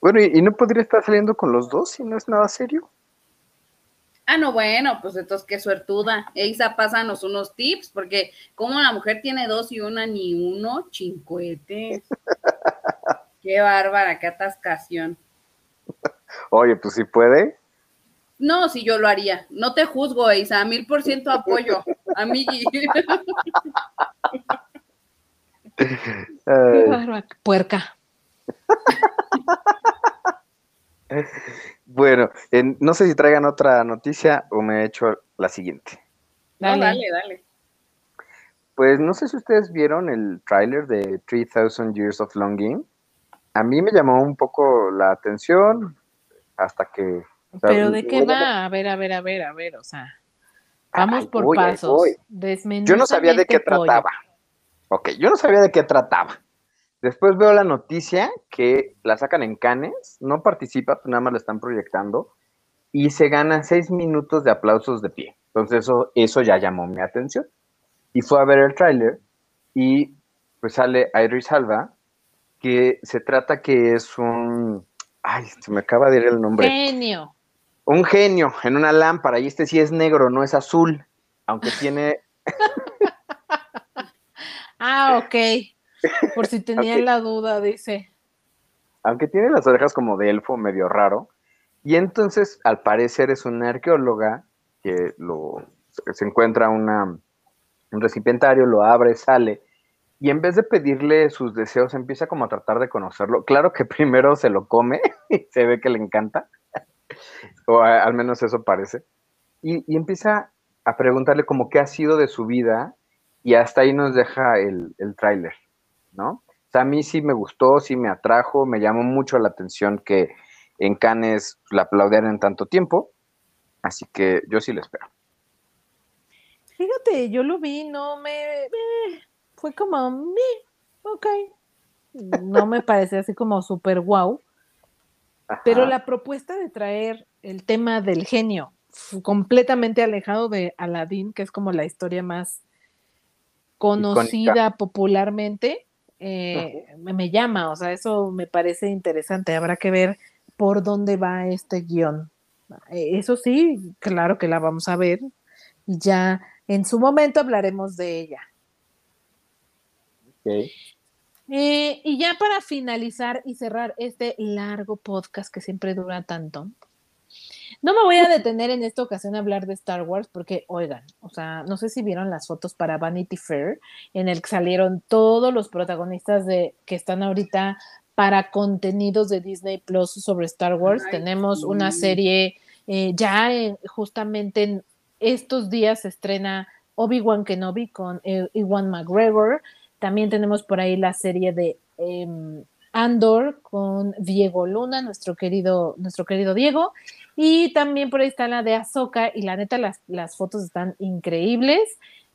Bueno, ¿y, y no podría estar saliendo con los dos si no es nada serio? Ah, no, bueno, pues entonces qué suertuda. Isa, pásanos unos tips, porque como una mujer tiene dos y una ni uno, chincuete. Qué bárbara, qué atascación. Oye, pues si puede. No, si yo lo haría. No te juzgo, Isa, mil por ciento apoyo. Amigui. Qué bárbara, puerca. Bueno, en- no sé si traigan otra noticia o me he hecho la siguiente. No, Dale. dale, dale. Pues no sé si ustedes vieron el tráiler de 3000 Years of Longing. A mí me llamó un poco la atención hasta que... o sea, Pero ¿de qué va? A ver, a ver, a ver, a ver, o sea, vamos Ay, por voy, pasos. Yo no sabía de qué pollo. trataba. Ok, yo no sabía de qué trataba. Después veo la noticia que la sacan en Cannes, no participa, pues nada más la están proyectando, y se gana seis minutos de aplausos de pie. Entonces eso, eso ya llamó mi atención. Y fue a ver el tráiler y pues sale Idris Alba, que se trata que es un... Ay, se me acaba de ir el nombre. Genio. Un genio en una lámpara, y este sí es negro, no es azul, aunque tiene Ah, ok. Por si tenían la duda, dice. aunque tiene las orejas como de elfo medio raro, y entonces al parecer es una arqueóloga que lo, se encuentra una, un recipientario, lo abre, sale, y en vez de pedirle sus deseos, empieza como a tratar de conocerlo. Claro que primero se lo come y se ve que le encanta, o a- al menos eso parece, y, y empieza a preguntarle como qué ha sido de su vida, y hasta ahí nos deja el, el tráiler, ¿no? O sea, a mí sí me gustó, sí me atrajo, me llamó mucho la atención que en Cannes la aplaudieran en tanto tiempo, así que yo sí lo espero. Fíjate, yo lo vi, no me. eh, fue como. "Meh, ok. No me parece así como súper guau. Pero la propuesta de traer el tema del genio completamente alejado de Aladdin, que es como la historia más conocida popularmente, eh, me, me llama, o sea, eso me parece interesante. Habrá que ver por dónde va este guion. Eh, Eso sí, claro que la vamos a ver y ya en su momento hablaremos de ella. Ok. Eh, y ya para finalizar y cerrar este largo podcast que siempre dura tanto, no me voy a detener en esta ocasión a hablar de Star Wars porque, oigan, o sea, no sé si vieron las fotos para Vanity Fair en el que salieron todos los protagonistas de que están ahorita para contenidos de Disney Plus sobre Star Wars. Ay, Tenemos sí. una serie eh, ya en- justamente en estos días se estrena Obi-Wan Kenobi con eh, Ewan McGregor. También tenemos por ahí la serie de em, Andor con Diego Luna, nuestro querido, nuestro querido Diego. Y también por ahí está la de Ahsoka y la neta las, las fotos están increíbles.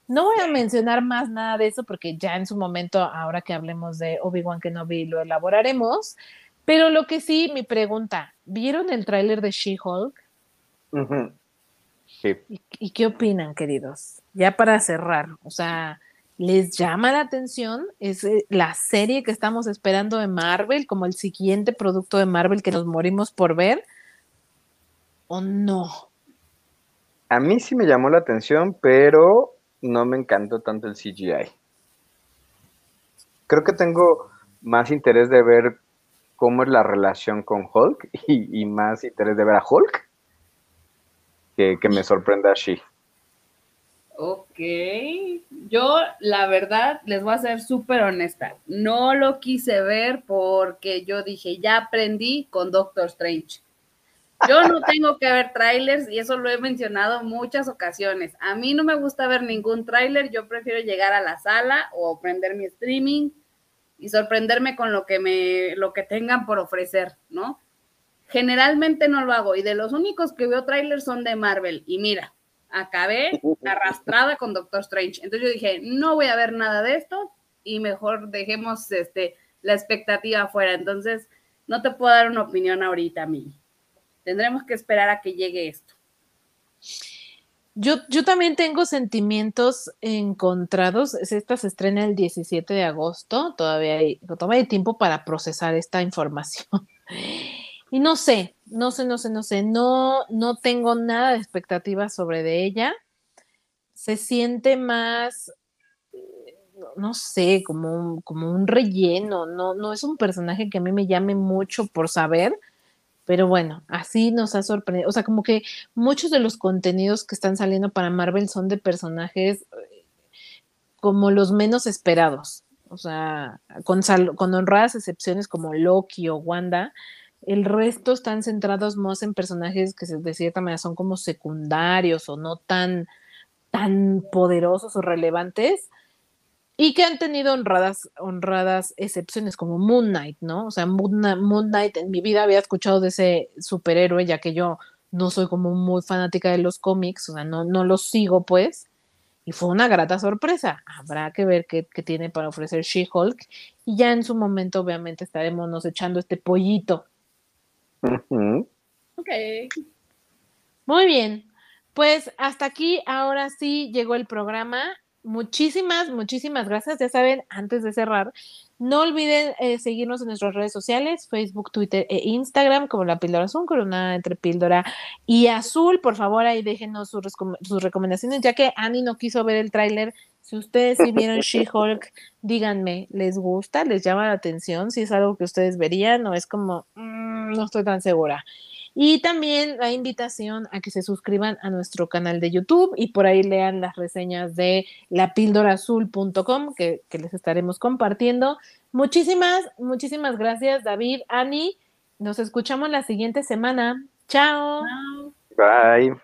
No voy a mencionar más nada de eso porque ya en su momento, ahora que hablemos de Obi-Wan Kenobi, lo elaboraremos. Pero lo que sí, mi pregunta, ¿vieron el tráiler de She-Hulk? Sí. ¿Y, y qué opinan, queridos? Ya para cerrar, o sea, ¿les llama la atención? ¿Es eh, la serie que estamos esperando de Marvel como el siguiente producto de Marvel que nos morimos por ver? ¿O no? A mí sí me llamó la atención, pero no me encantó tanto el CGI. Creo que tengo más interés de ver cómo es la relación con Hulk y, más interés de ver a Hulk que, que me sorprenda así. Ok, yo la verdad les voy a ser súper honesta, no lo quise ver porque yo dije, ya aprendí con Doctor Strange. Yo no tengo que ver trailers y eso lo he mencionado muchas ocasiones. A mí no me gusta ver ningún tráiler, yo prefiero llegar a la sala o prender mi streaming y sorprenderme con lo que me lo que tengan por ofrecer, ¿no? Generalmente no lo hago y de los únicos que veo trailers son de Marvel y mira, acabé arrastrada con Doctor Strange. Entonces yo dije, no voy a ver nada de esto y mejor dejemos este, la expectativa afuera. Entonces, no te puedo dar una opinión ahorita, mí. Tendremos que esperar a que llegue esto. Yo, yo también tengo sentimientos encontrados. Esta se estrena el 17 de agosto. Todavía hay, todavía tiempo para procesar esta información. Y no sé, no sé, no sé, no sé, no, no tengo nada de expectativas sobre de ella. Se siente más, no sé, como un, como un relleno, no, no es un personaje que a mí me llame mucho por saber, pero bueno, así nos ha sorprendido. O sea, como que muchos de los contenidos que están saliendo para Marvel son de personajes eh, como los menos esperados. O sea, con, con honradas excepciones como Loki o Wanda, el resto están centrados más en personajes que de cierta manera son como secundarios o no tan, tan poderosos o relevantes y que han tenido honradas, honradas excepciones como Moon Knight, ¿no? O sea, Moon, Knight en mi vida había escuchado de ese superhéroe, ya que yo no soy como muy fanática de los cómics, o sea, no, no los sigo pues, y fue una grata sorpresa. Habrá que ver qué, qué tiene para ofrecer She-Hulk y ya en su momento obviamente estaremos nos echando este pollito Ok. Muy bien. Pues hasta aquí, ahora sí llegó el programa. Muchísimas, muchísimas gracias. Ya saben, antes de cerrar, no olviden eh, seguirnos en nuestras redes sociales, Facebook, Twitter e Instagram, como la píldora azul, una entre píldora y azul. Por favor, ahí déjenos sus, sus recomendaciones, ya que Annie no quiso ver el tráiler si ustedes sí vieron She-Hulk, díganme, ¿les gusta? ¿Les llama la atención? Si es algo que ustedes verían o es como, mm, no estoy tan segura. Y también la invitación a que se suscriban a nuestro canal de YouTube y por ahí lean las reseñas de lapildorazul.com que, que les estaremos compartiendo. Muchísimas, muchísimas gracias, David, Ani. Nos escuchamos la siguiente semana. Chao. Bye.